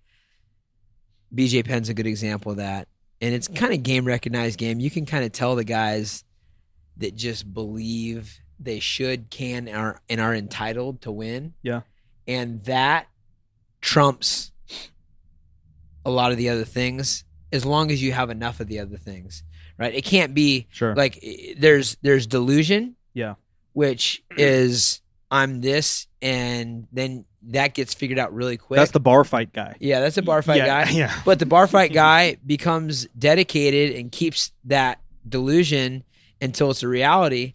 BJ Penn's a good example of that, and it's kind of game recognized game. You can kind of tell the guys that just believe they should, can, are and are entitled to win. Yeah. And that trumps a lot of the other things as long as you have enough of the other things. Right? It can't be Sure. like there's there's delusion. Yeah. Which is I'm this and then that gets figured out really quick. That's the bar fight guy. yeah, that's a bar fight yeah, guy. Yeah. But the bar fight guy becomes dedicated and keeps that delusion until it's a reality.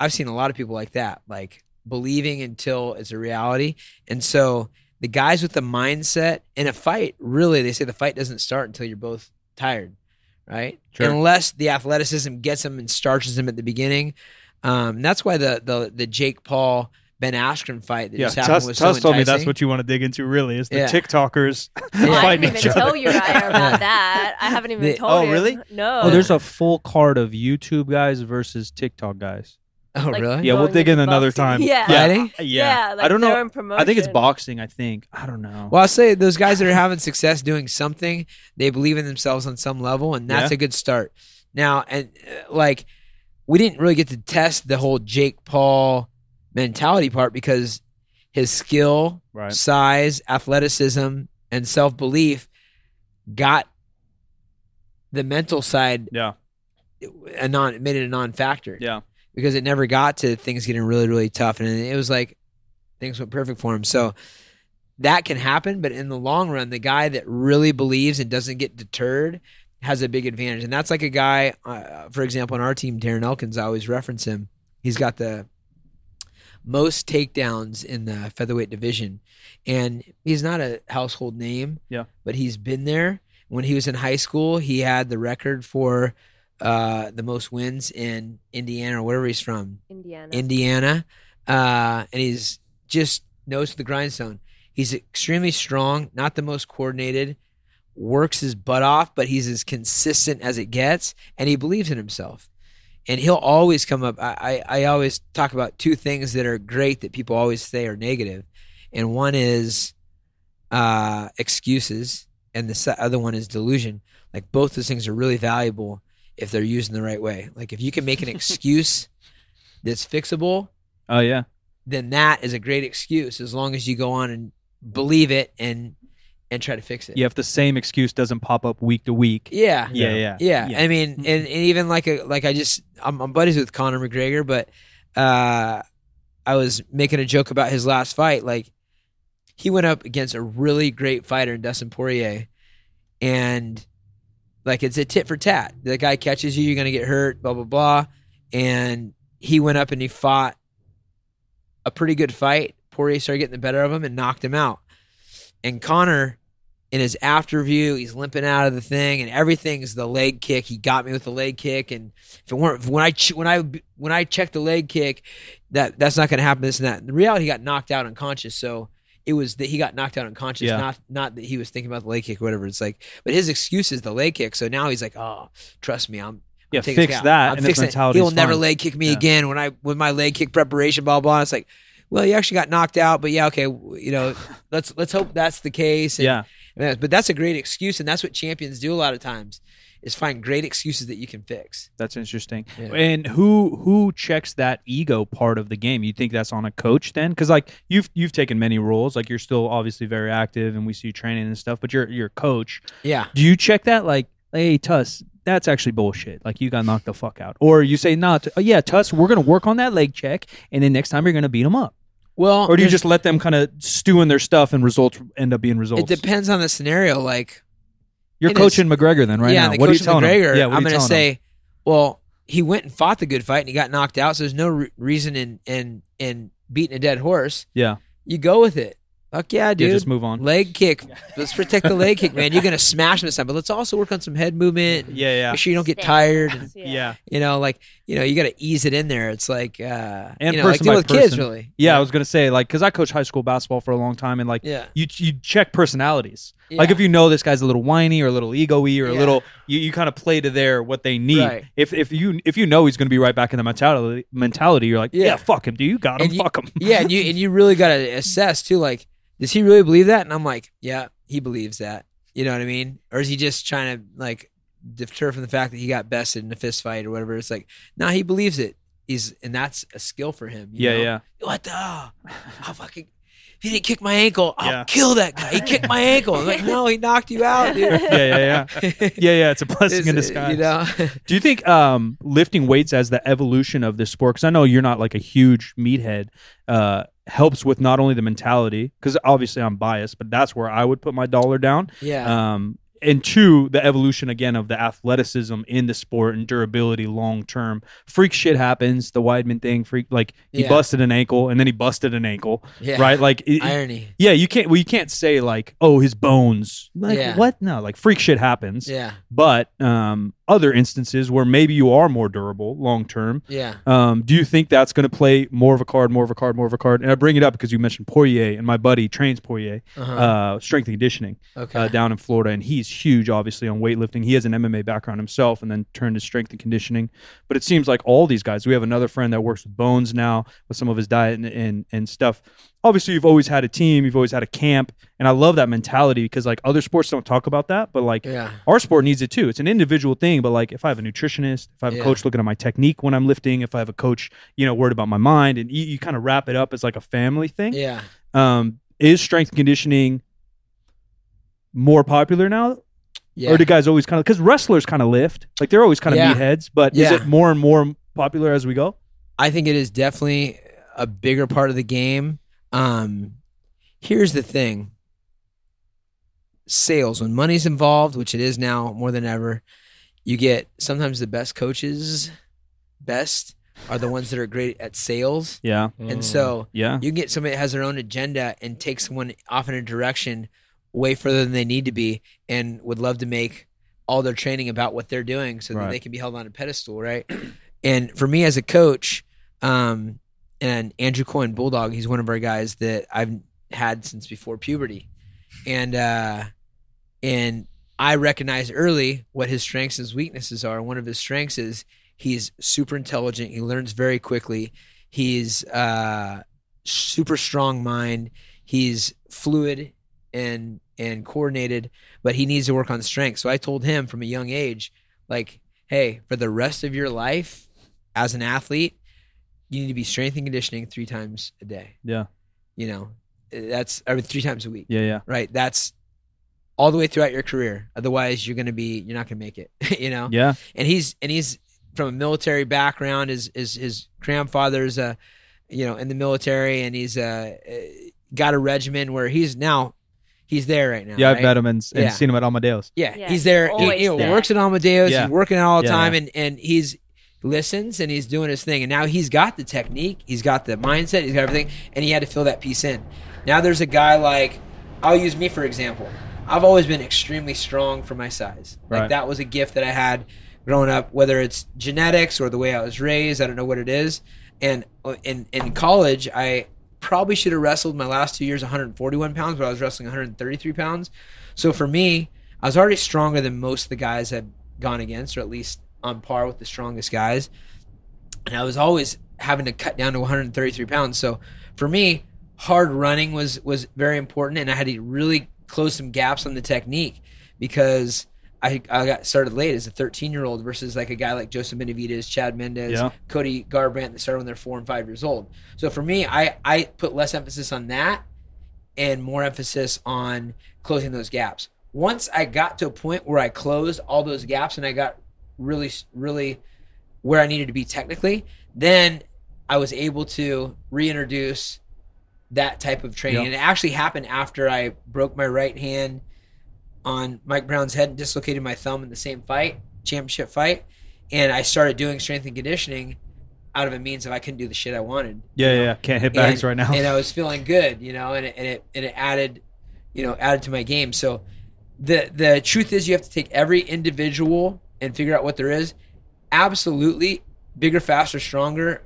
I've seen a lot of people like that, like believing until it's a reality. And so the guys with the mindset in a fight, really, they say the fight doesn't start until you're both tired, right? Sure. Unless the athleticism gets them and starches them at the beginning. Um, that's why the the the Jake Paul Ben Askren fight that Yeah, just happened Tuss, was Tuss so told me that's what you want to dig into. Really, is the Yeah. TikTokers Oh, I fighting didn't each even other. tell you Ryan, Yeah. about that. I haven't even The- told Oh, him. really? No. Oh, there's a full card of YouTube guys versus TikTok guys. Oh, like- really? Yeah, we'll dig in into another boxing. time. Yeah. yeah, Fighting? yeah. Yeah, like I don't know. I think it's boxing. I think I don't know. Well, I'll say those guys that are having success doing something, they believe in themselves on some level, and that's Yeah. a good start. Now, and uh, like, we didn't really get to test the whole Jake Paul mentality part because his skill, right. size, athleticism, and self belief got the mental side Yeah. a non made it a non factor Yeah. Because it never got to things getting really really tough and it was like things went perfect for him so that can happen but in the long run the guy that really believes and doesn't get deterred has a big advantage and that's like a guy uh, for example on our team Darren Elkins I always reference him he's got the most takedowns in the featherweight division, and he's not a household name. Yeah. but he's been there. When he was in high school, he had the record for uh, the most wins in Indiana or wherever he's from. Indiana. Indiana, uh, and he's just nose to the grindstone. He's extremely strong, not the most coordinated, works his butt off, but he's as consistent as it gets, and he believes in himself. And he'll always come up. I, I, I always talk about two things that are great that people always say are negative, and one is uh, excuses, and the other one is delusion. Like both those things are really valuable if they're used in the right way. Like if you can make an excuse that's fixable, Oh yeah. then that is a great excuse as long as you go on and believe it and and try to fix it. Yeah. If the same excuse doesn't pop up week to week. Yeah. Yeah. Yeah. Yeah. I mean, and, and even like a like I just I'm, I'm buddies with Conor McGregor, but uh, I was making a joke about his last fight. Like he went up against a really great fighter in Dustin Poirier, and like it's a tit for tat. The guy catches you, you're gonna get hurt, blah blah blah. And he went up and he fought a pretty good fight. Poirier started getting the better of him and knocked him out. And Conor, in his after view, he's limping out of the thing, and everything's the leg kick. He got me with the leg kick, and if it weren't when I when I when I checked the leg kick, that that's not going to happen. This and that. In reality, he got knocked out unconscious. So it was that he got knocked out unconscious, Yeah. not not that he was thinking about the leg kick or whatever. It's like, but his excuse is the leg kick. So now he's like, oh, trust me, I'm. I'm Yeah, taking fix that, I'm and fixing it. mentality He'll never leg kick me Yeah. again. When I with my leg kick preparation, blah blah. It's like, well, you actually got knocked out, but yeah, okay, you know, let's let's hope that's the case. And- Yeah. yeah, but that's a great excuse, and that's what champions do a lot of times, is find great excuses that you can fix. That's interesting. Yeah. And who who checks that ego part of the game? You think that's on a coach then? Because like you've you've taken many roles. Like you're still obviously very active, and we see you training and stuff. But you're you're a coach. Yeah, Do you check that? Like, hey Tuss, that's actually bullshit. Like you got knocked the fuck out. Or you say, nah, t- oh, yeah, Tuss, we're gonna work on that leg check, and then next time you're gonna beat them up. well, Or do you just let them kind of stew in their stuff and results end up being results? It depends on the scenario. Like, You're it is- coaching McGregor then, right yeah, now. the What are you coach telling him? McGregor, Yeah, I'm going to telling him? say, well, he went and fought the good fight, and he got knocked out. So there's no re- reason in in in beating a dead horse. yeah, You go with it. Fuck yeah, yeah, dude. just move on. leg kick. Let's protect the leg kick, man. You're gonna smash him this time, but let's also work on some head movement. Yeah, yeah, Make sure you don't get Stance, tired. and- yeah. You know, like you know, you got to ease it in there. It's like, uh, And you know, like deal by with kids, really. Yeah, I was gonna say like because I coached high school basketball for a long time, and like yeah. you you check personalities. Like if you know this guy's a little whiny or a little ego-y or a Yeah. little, you, you kind of play to their what they need. Right. If if you if you know he's gonna be right back in the mentality mentality, you're like, yeah, Yeah. fuck him, dude, you got him, And you- fuck him. yeah, and you and you really got to assess too. Like, does he really believe that? And I'm like, yeah, he believes that. You know what I mean? Or is he just trying to like deter from the fact that he got bested in a fist fight or whatever? It's like, no, he believes it. He's and that's a skill for him. you yeah, know? yeah, What the? I'll fucking. If he didn't kick my ankle, I'll Yeah. kill that guy. He kicked my ankle. I'm like, no, he knocked you out, dude. yeah, yeah, yeah, yeah, yeah. It's a blessing in disguise. You know? Do you think um, lifting weights as the evolution of this sport? Because I know you're not like a huge meathead. Uh, helps with not only the mentality, because obviously I'm biased, but that's where I would put my dollar down. yeah. Um, and two, the evolution again of the athleticism in the sport and durability long term. Freak shit happens. The Weidman thing, freak like he Yeah. busted an ankle and then he busted an ankle, yeah. right? Like it- Irony. yeah, you can't. Well, you can't say like, oh, his bones. Like Yeah. what? No, like freak shit happens. Yeah. But um, other instances where maybe you are more durable long term. Yeah. Um, do you think that's going to play more of a card, more of a card, more of a card? And I bring it up because you mentioned Poirier, and my buddy trains Poirier, Uh-huh. uh, strength and conditioning okay. uh, down in Florida, and he's huge, obviously, on weightlifting. He has an MMA background himself, and then turned to strength and conditioning. But it seems like all these guys. We have another friend that works with Bones now with some of his diet and and, and stuff. Obviously, you've always had a team, you've always had a camp, and I love that mentality because like other sports don't talk about that, but like yeah. our sport needs it too. It's an individual thing, but like if I have a nutritionist, if I have Yeah. a coach looking at my technique when I'm lifting, if I have a coach, you know, worried about my mind, and you, you kind of wrap it up as like a family thing. Yeah. Um, is strength conditioning more popular now, Yeah. or do guys always kind of because wrestlers kind of lift, like they're always kind of Yeah. meatheads, but is it more and more popular as we go? I think it is definitely a bigger part of the game. Um, here's the thing sales, when money's involved, which it is now more than ever, you get sometimes the best coaches, best, are the ones that are great at sales. Yeah. And so Yeah. you can get somebody that has their own agenda and take someone off in a direction way further than they need to be and would love to make all their training about what they're doing so that they can be held on a pedestal, right? And for me as a coach, um, and Andrew Cohen Bulldog, he's one of our guys that I've had since before puberty. And uh and I recognized early what his strengths and his weaknesses are. One of his strengths is he's super intelligent, he learns very quickly. He's uh super strong mind. He's fluid and and coordinated, but he needs to work on strength. So I told him from a young age, like, hey, for the rest of your life as an athlete, you need to be strength and conditioning three times a day. Yeah. You know, that's I mean, three times a week, Yeah. Yeah. right? That's all the way throughout your career. Otherwise, you're going to be you're not going to make it. you know, Yeah. and he's and he's from a military background. His his his grandfather's uh you know in the military, and he's uh uh, got a regimen where he's now he's there right now. Yeah. I've met him and, and Yeah. seen him at Amadeus. Yeah, Yeah, he's there. he's He, you know, there. works at Amadeus. Yeah. He's working out all the Yeah, time, yeah. and and he's listens and he's doing his thing. And now he's got the technique, he's got the mindset, he's got everything, and he had to fill that piece in. Now there's a guy like I'll use me for example. I've always been extremely strong for my size. Like that was a gift that I had growing up, whether it's genetics or the way I was raised. I don't know what it is. And in in college, I probably should have wrestled my last two years 141 pounds, but I was wrestling 133 pounds. So for me, I was already stronger than most of the guys I'd gone against, or at least on par with the strongest guys. And I was always having to cut down to 133 pounds. So for me, hard running was was very important, and I had to really close some gaps on the technique because I, I got started late as a 13 year old versus like a guy like Joseph Benavidez, Chad Mendes, Yeah. Cody Garbrandt that started when they're four and five years old. So for me, I I put less emphasis on that and more emphasis on closing those gaps. Once I got to a point where I closed all those gaps and I got really, really where I needed to be technically, then I was able to reintroduce that type of training. Yeah. And it actually happened after I broke my right hand on Mike Brown's head and dislocated my thumb in the same fight, championship fight. And I started doing strength and conditioning out of a means of I couldn't do the shit I wanted Yeah. Yeah. yeah. Can't hit bags and, right now. and I was feeling good, you know, and it, and it and it added, you know, added to my game. So the the truth is, you have to take every individual and figure out what there is. Absolutely, bigger, faster, stronger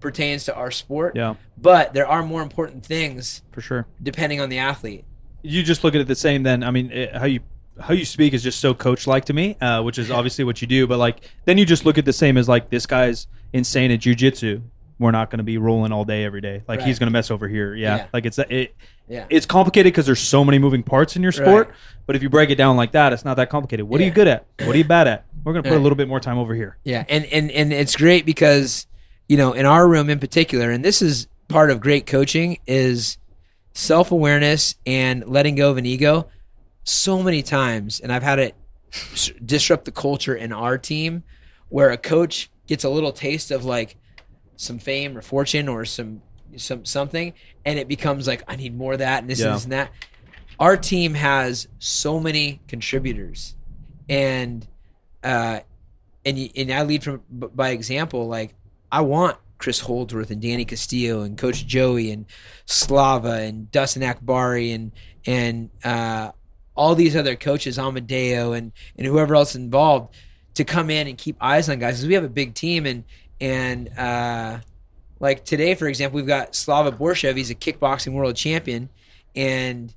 pertains to our sport, yeah. but there are more important things For sure. depending on the athlete. you just look at it the same then i mean it, how you how you speak is just so coach like to me uh, which is obviously what you do but like then you just look at the same as like this guy's insane at jujitsu we're not going to be rolling all day every day. Like he's going to mess over here. Yeah, Yeah. like it's it Yeah, it's complicated because there's so many moving parts in your sport Right. but if you break it down like that it's not that complicated. What are you good at? What are you bad at? We're going to put a little bit more time over here. Yeah, and and and it's great because you know in our room in particular, and this is part of great coaching is self awareness and letting go of an ego. So many times, and I've had it disrupt the culture in our team, where a coach gets a little taste of like some fame or fortune or some some something, and it becomes like I need more of that and this Yeah. and this and that. Our team has so many contributors, and uh, and and I lead from by example. Like I want Chris Holdsworth and Danny Castillo and Coach Joey and Slava and Dustin Akbari and and uh, all these other coaches, Amadeo and and whoever else involved, to come in and keep eyes on guys because we have a big team and and uh, like today, for example, we've got Slava Borshchev. He's a kickboxing world champion, and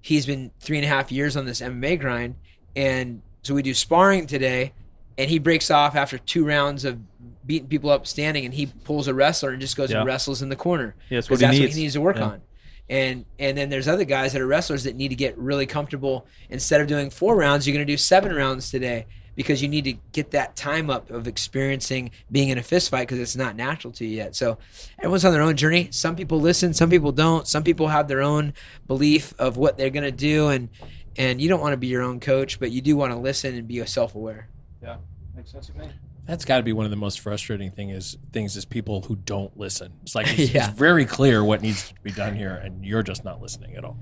he's been three and a half years on this MMA grind. And so we do sparring today, and he breaks off after two rounds of beating people up standing, and he pulls a wrestler and just goes Yeah. and wrestles in the corner yeah that's because what he that's needs what he needs to work Yeah. on. And and then there's other guys that are wrestlers that need to get really comfortable. Instead of doing four rounds, you're going to do seven rounds today because you need to get that time up of experiencing being in a fist fight because it's not natural to you yet. So everyone's on their own journey. Some people listen, some people don't. Some people have their own belief of what they're going to do, and and you don't want to be your own coach, but you do want to listen and be self aware. yeah makes sense to me That's got to be one of the most frustrating thing is things is people who don't listen. It's like it's, Yeah. it's very clear what needs to be done here, and you're just not listening at all.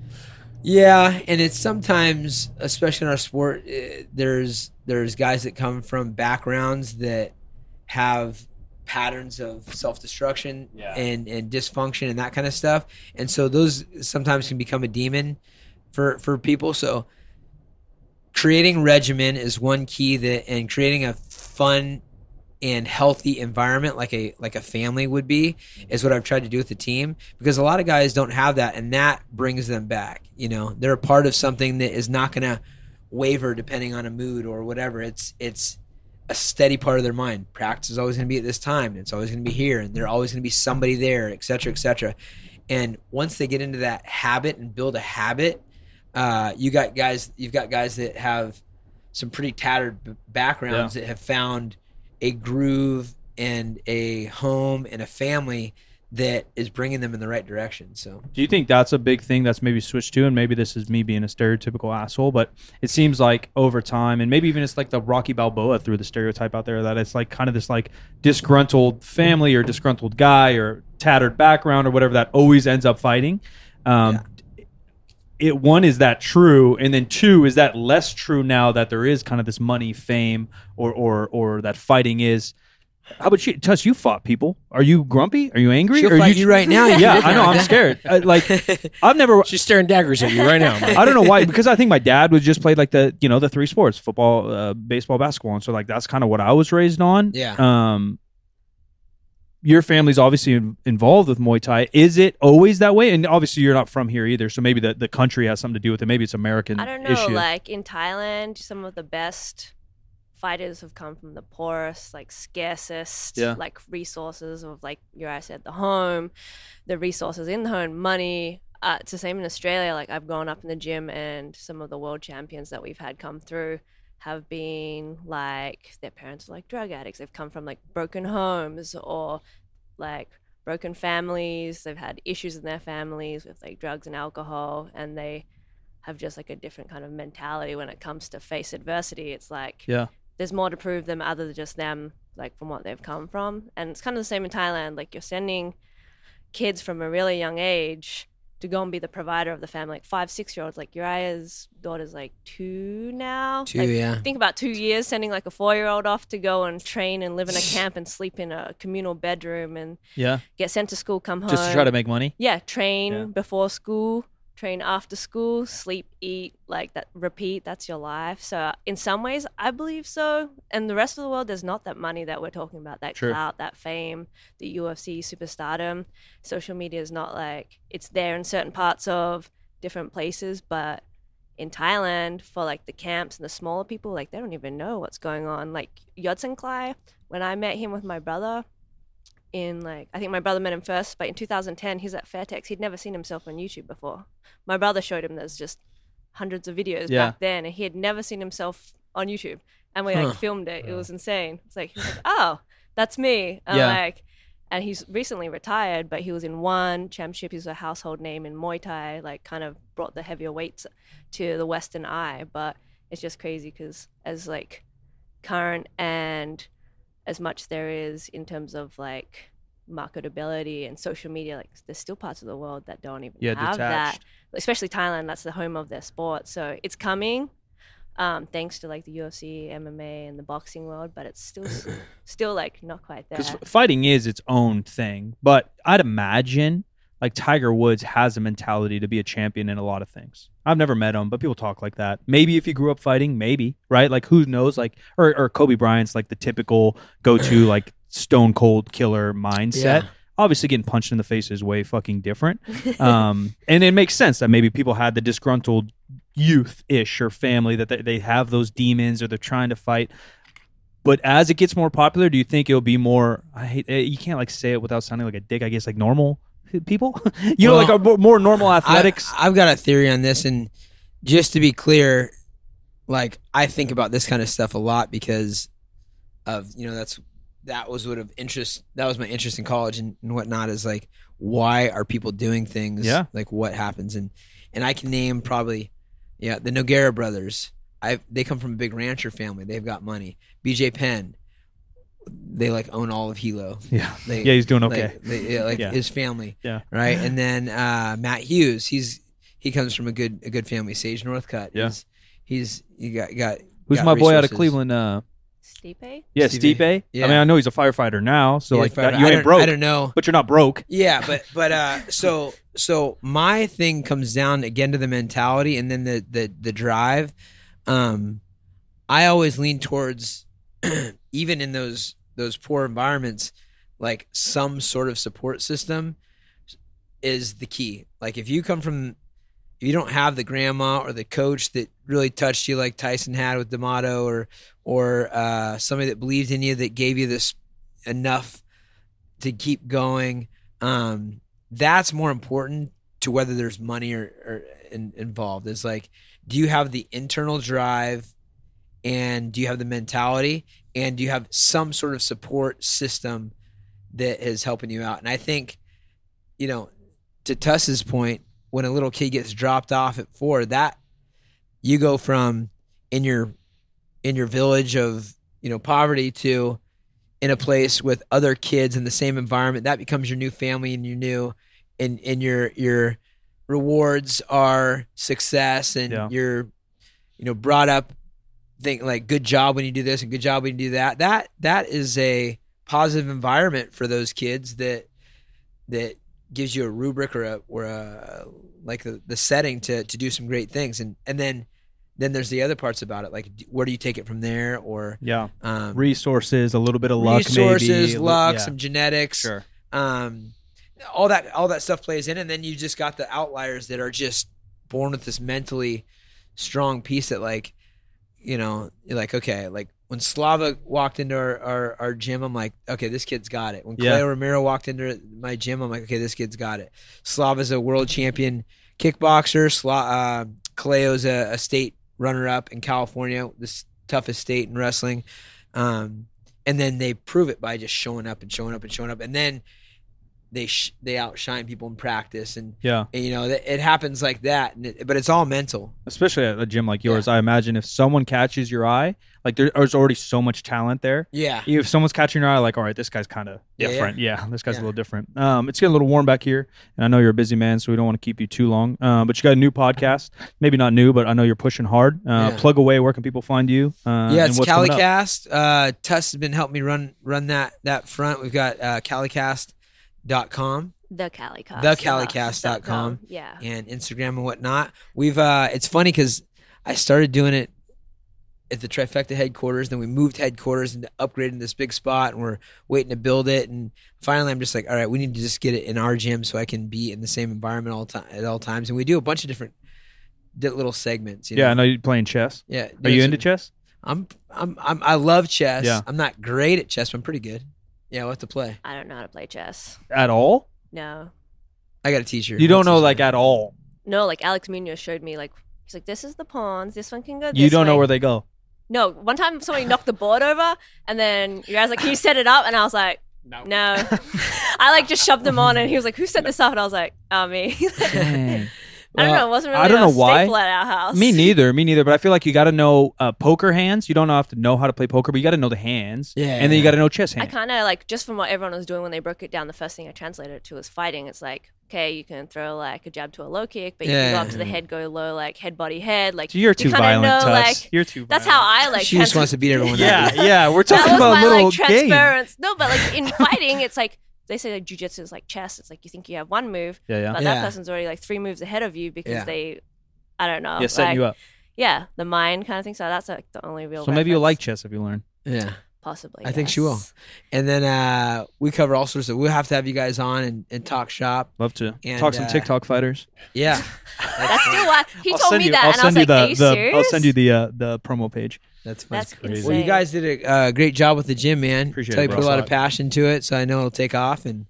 Yeah, and it's sometimes, especially in our sport, eh, there's there's guys that come from backgrounds that have patterns of self destruction Yeah. and and dysfunction and that kind of stuff. And so those sometimes can become a demon for for people. So creating regimen is one key that and creating a fun and healthy environment like a like a family would be is what I've tried to do with the team because a lot of guys don't have that and that brings them back. You know, they're a part of something that is not going to waver depending on a mood or whatever. It's it's a steady part of their mind. Practice is always going to be at this time. And it's always going to be here, and there's always going to be somebody there, et cetera, et cetera. And once they get into that habit and build a habit, uh, you got guys. You've got guys that have some pretty tattered b- backgrounds that have found a groove and a home and a family that is bringing them in the right direction. So Do you think that's a big thing that's maybe switched to? And maybe this is me being a stereotypical asshole, but it seems like over time, and maybe even it's like the Rocky Balboa threw the stereotype out there that it's like kind of this like disgruntled family or disgruntled guy or tattered background or whatever that always ends up fighting. Um, It one is that true, and then two is that less true now that there is kind of this money, fame, or or or that fighting is. How about you, Tuss? You fought people. Are you grumpy? Are you angry? she'll Are fight you, right now. yeah, I know. I'm scared. Uh, like I've never. She's staring daggers at you right now. I don't know why because I think my dad was just played like the you know the three sports football, uh, baseball, basketball, and so like that's kind of what I was raised on. Yeah. Um. Your family's obviously involved with Muay Thai. Is it always that way? And obviously, you're not from here either, so maybe the, the country has something to do with it. Maybe it's American I don't know. issue. Like in Thailand, some of the best fighters have come from the poorest, like scarcest, Yeah. like resources of like your I said the home, the resources in the home, money. Uh, it's the same in Australia. Like I've grown up in the gym, and some of the world champions that we've had come through have been like their parents are like drug addicts. They've come from like broken homes or like broken families. They've had issues in their families with like drugs and alcohol, and they have just like a different kind of mentality when it comes to face adversity. It's like yeah, there's more to prove them other than just them, like from what they've come from. And it's kind of the same in Thailand. Like you're sending kids from a really young age to go and be the provider of the family, like five, six year olds. Like Urijah's daughter's like two now. Two, Like, yeah. Think about two years sending like a four year old off to go and train and live in a camp and sleep in a communal bedroom and yeah, get sent to school, come home. just to try to make money. Yeah, train Yeah. before school, train after school, sleep, eat, like that, repeat. That's your life. So, in some ways, I believe so. And the rest of the world, there's not that money that we're talking about, that Sure. clout, that fame, the UFC superstardom. Social media is not like it's there in certain parts of different places, but in Thailand, for like the camps and the smaller people, like they don't even know what's going on. Like Yodsanklai, when I met him with my brother, in like I think my brother met him first, but in 2010 he's at Fairtex. He'd never seen himself on YouTube before. My brother showed him there's just hundreds of videos Yeah. back then, and he had never seen himself on YouTube. And we Huh. like filmed it. It was insane. It's like like, oh, that's me. And Yeah. like, and he's recently retired, but he was in one championship. He's a household name in Muay Thai. Like, kind of brought the heavier weights to the Western eye. But it's just crazy because as like current and as much there is in terms of like marketability and social media like there's still parts of the world that don't even Yeah, have that. especially thailand that's the home of their sport. So it's coming um, thanks to like the ufc mma and the boxing world but it's still still like not quite there. because fighting is its own thing. But I'd imagine like Tiger Woods has a mentality to be a champion in a lot of things. I've never met him, but people talk like that. Maybe if he grew up fighting, maybe right? Like who knows? Like or or Kobe Bryant's like the typical go to like stone cold killer mindset. Yeah. Obviously, getting punched in the face is way fucking different. Um, and it makes sense that maybe people had the disgruntled youth ish or family that they, they have those demons or they're trying to fight. But as it gets more popular, do you think it'll be more? I hate eh, you can't like say it without sounding like a dick. I guess like normal people, you know, like a more- more normal athletics. I, I've got a theory on this, and just to be clear, like I think about this kind of stuff a lot because of you know that's that was what of interest that was my interest in college and, and whatnot is like why are people doing things Yeah. like what happens? And and I can name probably yeah the Nogueira brothers. I they come from a big rancher family. They've got money. BJ Penn they like own all of Hilo yeah, they, yeah, he's doing like, okay. they- yeah, like Yeah. his family. Yeah. Right. And then uh, Matt Hughes, he's he comes from a good a good family. Sage Northcutt. Yeah. He's he's you got got Who's got my boy out of. Cleveland? Uh, Stipe? Yeah, Stipe. Stipe. Yeah. I mean, I know he's a firefighter now, so Yeah, like that, I- you I ain't don't- broke, I don't know. but you're not broke. Yeah, but but uh, so so my thing comes down again to the mentality and then the the the drive. Um, I always lean towards even in those those poor environments, like some sort of support system is the key. Like if you come from if you don't have the grandma or the coach that really touched you like Tyson had with D'Amato or or uh, somebody that believed in you that gave you this enough to keep going um, that's more important to whether there's money or, or in, involved Is like do you have the internal drive and do you have the mentality and do you have some sort of support system that is helping you out and i think you know to tuss's point when a little kid gets dropped off at four that you go from in your in your village of you know poverty to in a place with other kids in the same environment that becomes your new family and your new and and your your rewards are success and Yeah. you're you know brought up think like good job when you do this and good job when you do that that that is a positive environment for those kids that that gives you a rubric or a or a like the, the setting to to do some great things and and then then there's the other parts about it like where do you take it from there or Yeah, um resources, a little bit of luck, resources maybe. luck yeah. some genetics Sure. um all that all that stuff plays in and then you just got the outliers that are just born with this mentally strong piece that like you know you're like okay like when Slava walked into our, our, our gym, I'm like, okay, this kid's got it. When Yeah. Cleo Romero walked into my gym, I'm like, okay, this kid's got it. Slava's a world champion kickboxer. Sla- uh, Cleo's a, a state runner up in California, the toughest state in wrestling. Um, and then they prove it by just showing up and showing up and showing up. And then they sh- they outshine people in practice. And, Yeah, and, you know, it it happens like that. And it, but it's all mental. especially at a gym like yours. I imagine if someone catches your eye, like there's already so much talent there. Yeah. If someone's catching your eye, like, all right, this guy's kind of Yeah, yeah. different. Yeah, this guy's Yeah. a little different. Um, it's getting a little warm back here, and I know you're a busy man, so we don't want to keep you too long. Um, but you got a new podcast, maybe not new, but I know you're pushing hard. Uh, Yeah. Plug away. Where can people find you? Uh, yeah, it's what's coming up? CaliCast. Uh, Tuss has been helping me run run that that front. We've got uh, CaliCast.com The Calicast. TheCalicast.com. Yeah. and Instagram and whatnot. We've uh, it's funny because I started doing it at the Trifecta headquarters. Then we moved headquarters and upgraded this big spot, and we're waiting to build it. And finally, I'm just like, all right, we need to just get it in our gym so I can be in the same environment all time at all times. And we do a bunch of different little segments. You Yeah, I know? know you're playing chess. yeah. Are you some- into chess? I'm, I'm, I'm, I love chess. Yeah. I'm not great at chess, but I'm pretty good. Yeah, we'll have to play. I don't know how to play chess. At all? No. I got a teacher. You don't know like at all. No, like Alex Munoz showed me, like, he's like, this is the pawns. This one can go this You don't know way." where they go. No, one time somebody knocked the board over, and then you guys like, "Can you set it up?" And I was like, "No." "No." I like just shoved them on, and he was like, "Who set this up?" And I was like, "Oh, me." Dang. I don't Well, know. It wasn't really I don't a know why. staple at our house. Me neither. Me neither. But I feel like you got to know uh, poker hands. You don't have to know how to play poker, but you got to know the hands. Yeah. And then you got to know chess hands. I hands. kind of like just from what everyone was doing when they broke it down. The first thing I translated it to was fighting. It's like, okay, you can throw like a jab to a low kick, but you can go up to the head, go low, like head, body, head. Like you're you too kinda violent, know, Tuss. like, You're too. that's how I like. She just trans- wants to beat everyone. Yeah, up. yeah. We're that talking was about my little like game. transference. No, but like in fighting, it's like they say like jujitsu is like chess. It's like you think you have one move, Yeah, yeah. but Yeah. that person's already like three moves ahead of you because Yeah. they, I don't know, Yeah, setting like, you up. yeah, the mind kind of thing. So that's like the only real. So maybe you'll like chess if you learn. Yeah. Possibly. I think she will. And then uh, we cover all sorts of. We'll have to have you guys on and, and talk shop. Love to And, talk some uh, TikTok fighters. Yeah, That's still why he I'll told me you. that, I'll and I was send you like, the, "Are you the serious?" I'll send you the uh, the promo page. that's fun. That's crazy. Well, you guys did a uh, great job with the gym, man. Appreciate Tell it, you put a lot of passion to it, so I know it'll take off. And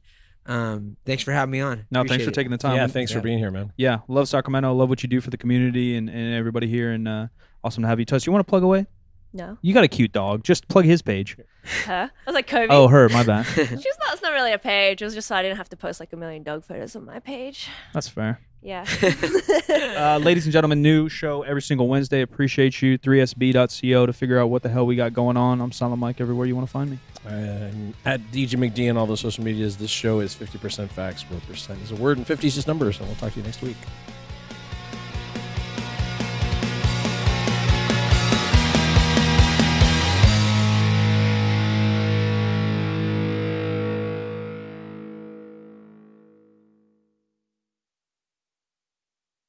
um, thanks for having me on. No, thanks for it. taking the time. yeah, thanks Yeah. for being here, man. Yeah, love Sacramento. Love what you do for the community and, and everybody here. And uh, awesome to have you. Tuss, you want to plug away? No, You got a cute dog. Just plug his page. her. I was like Kobe. Oh, her. My bad. She's not. It's not really a page. It was just so I didn't have to post like a million dog photos on my page. That's fair. Yeah. Uh, ladies and gentlemen, new show every single Wednesday. Appreciate you. 3sb.co to figure out what the hell we got going on. I'm Silent Mike everywhere you want to find me. Um, at DJ McD and all the social medias, this show is 50% facts, 4% is a word, and 50 is just numbers. And we'll talk to you next week.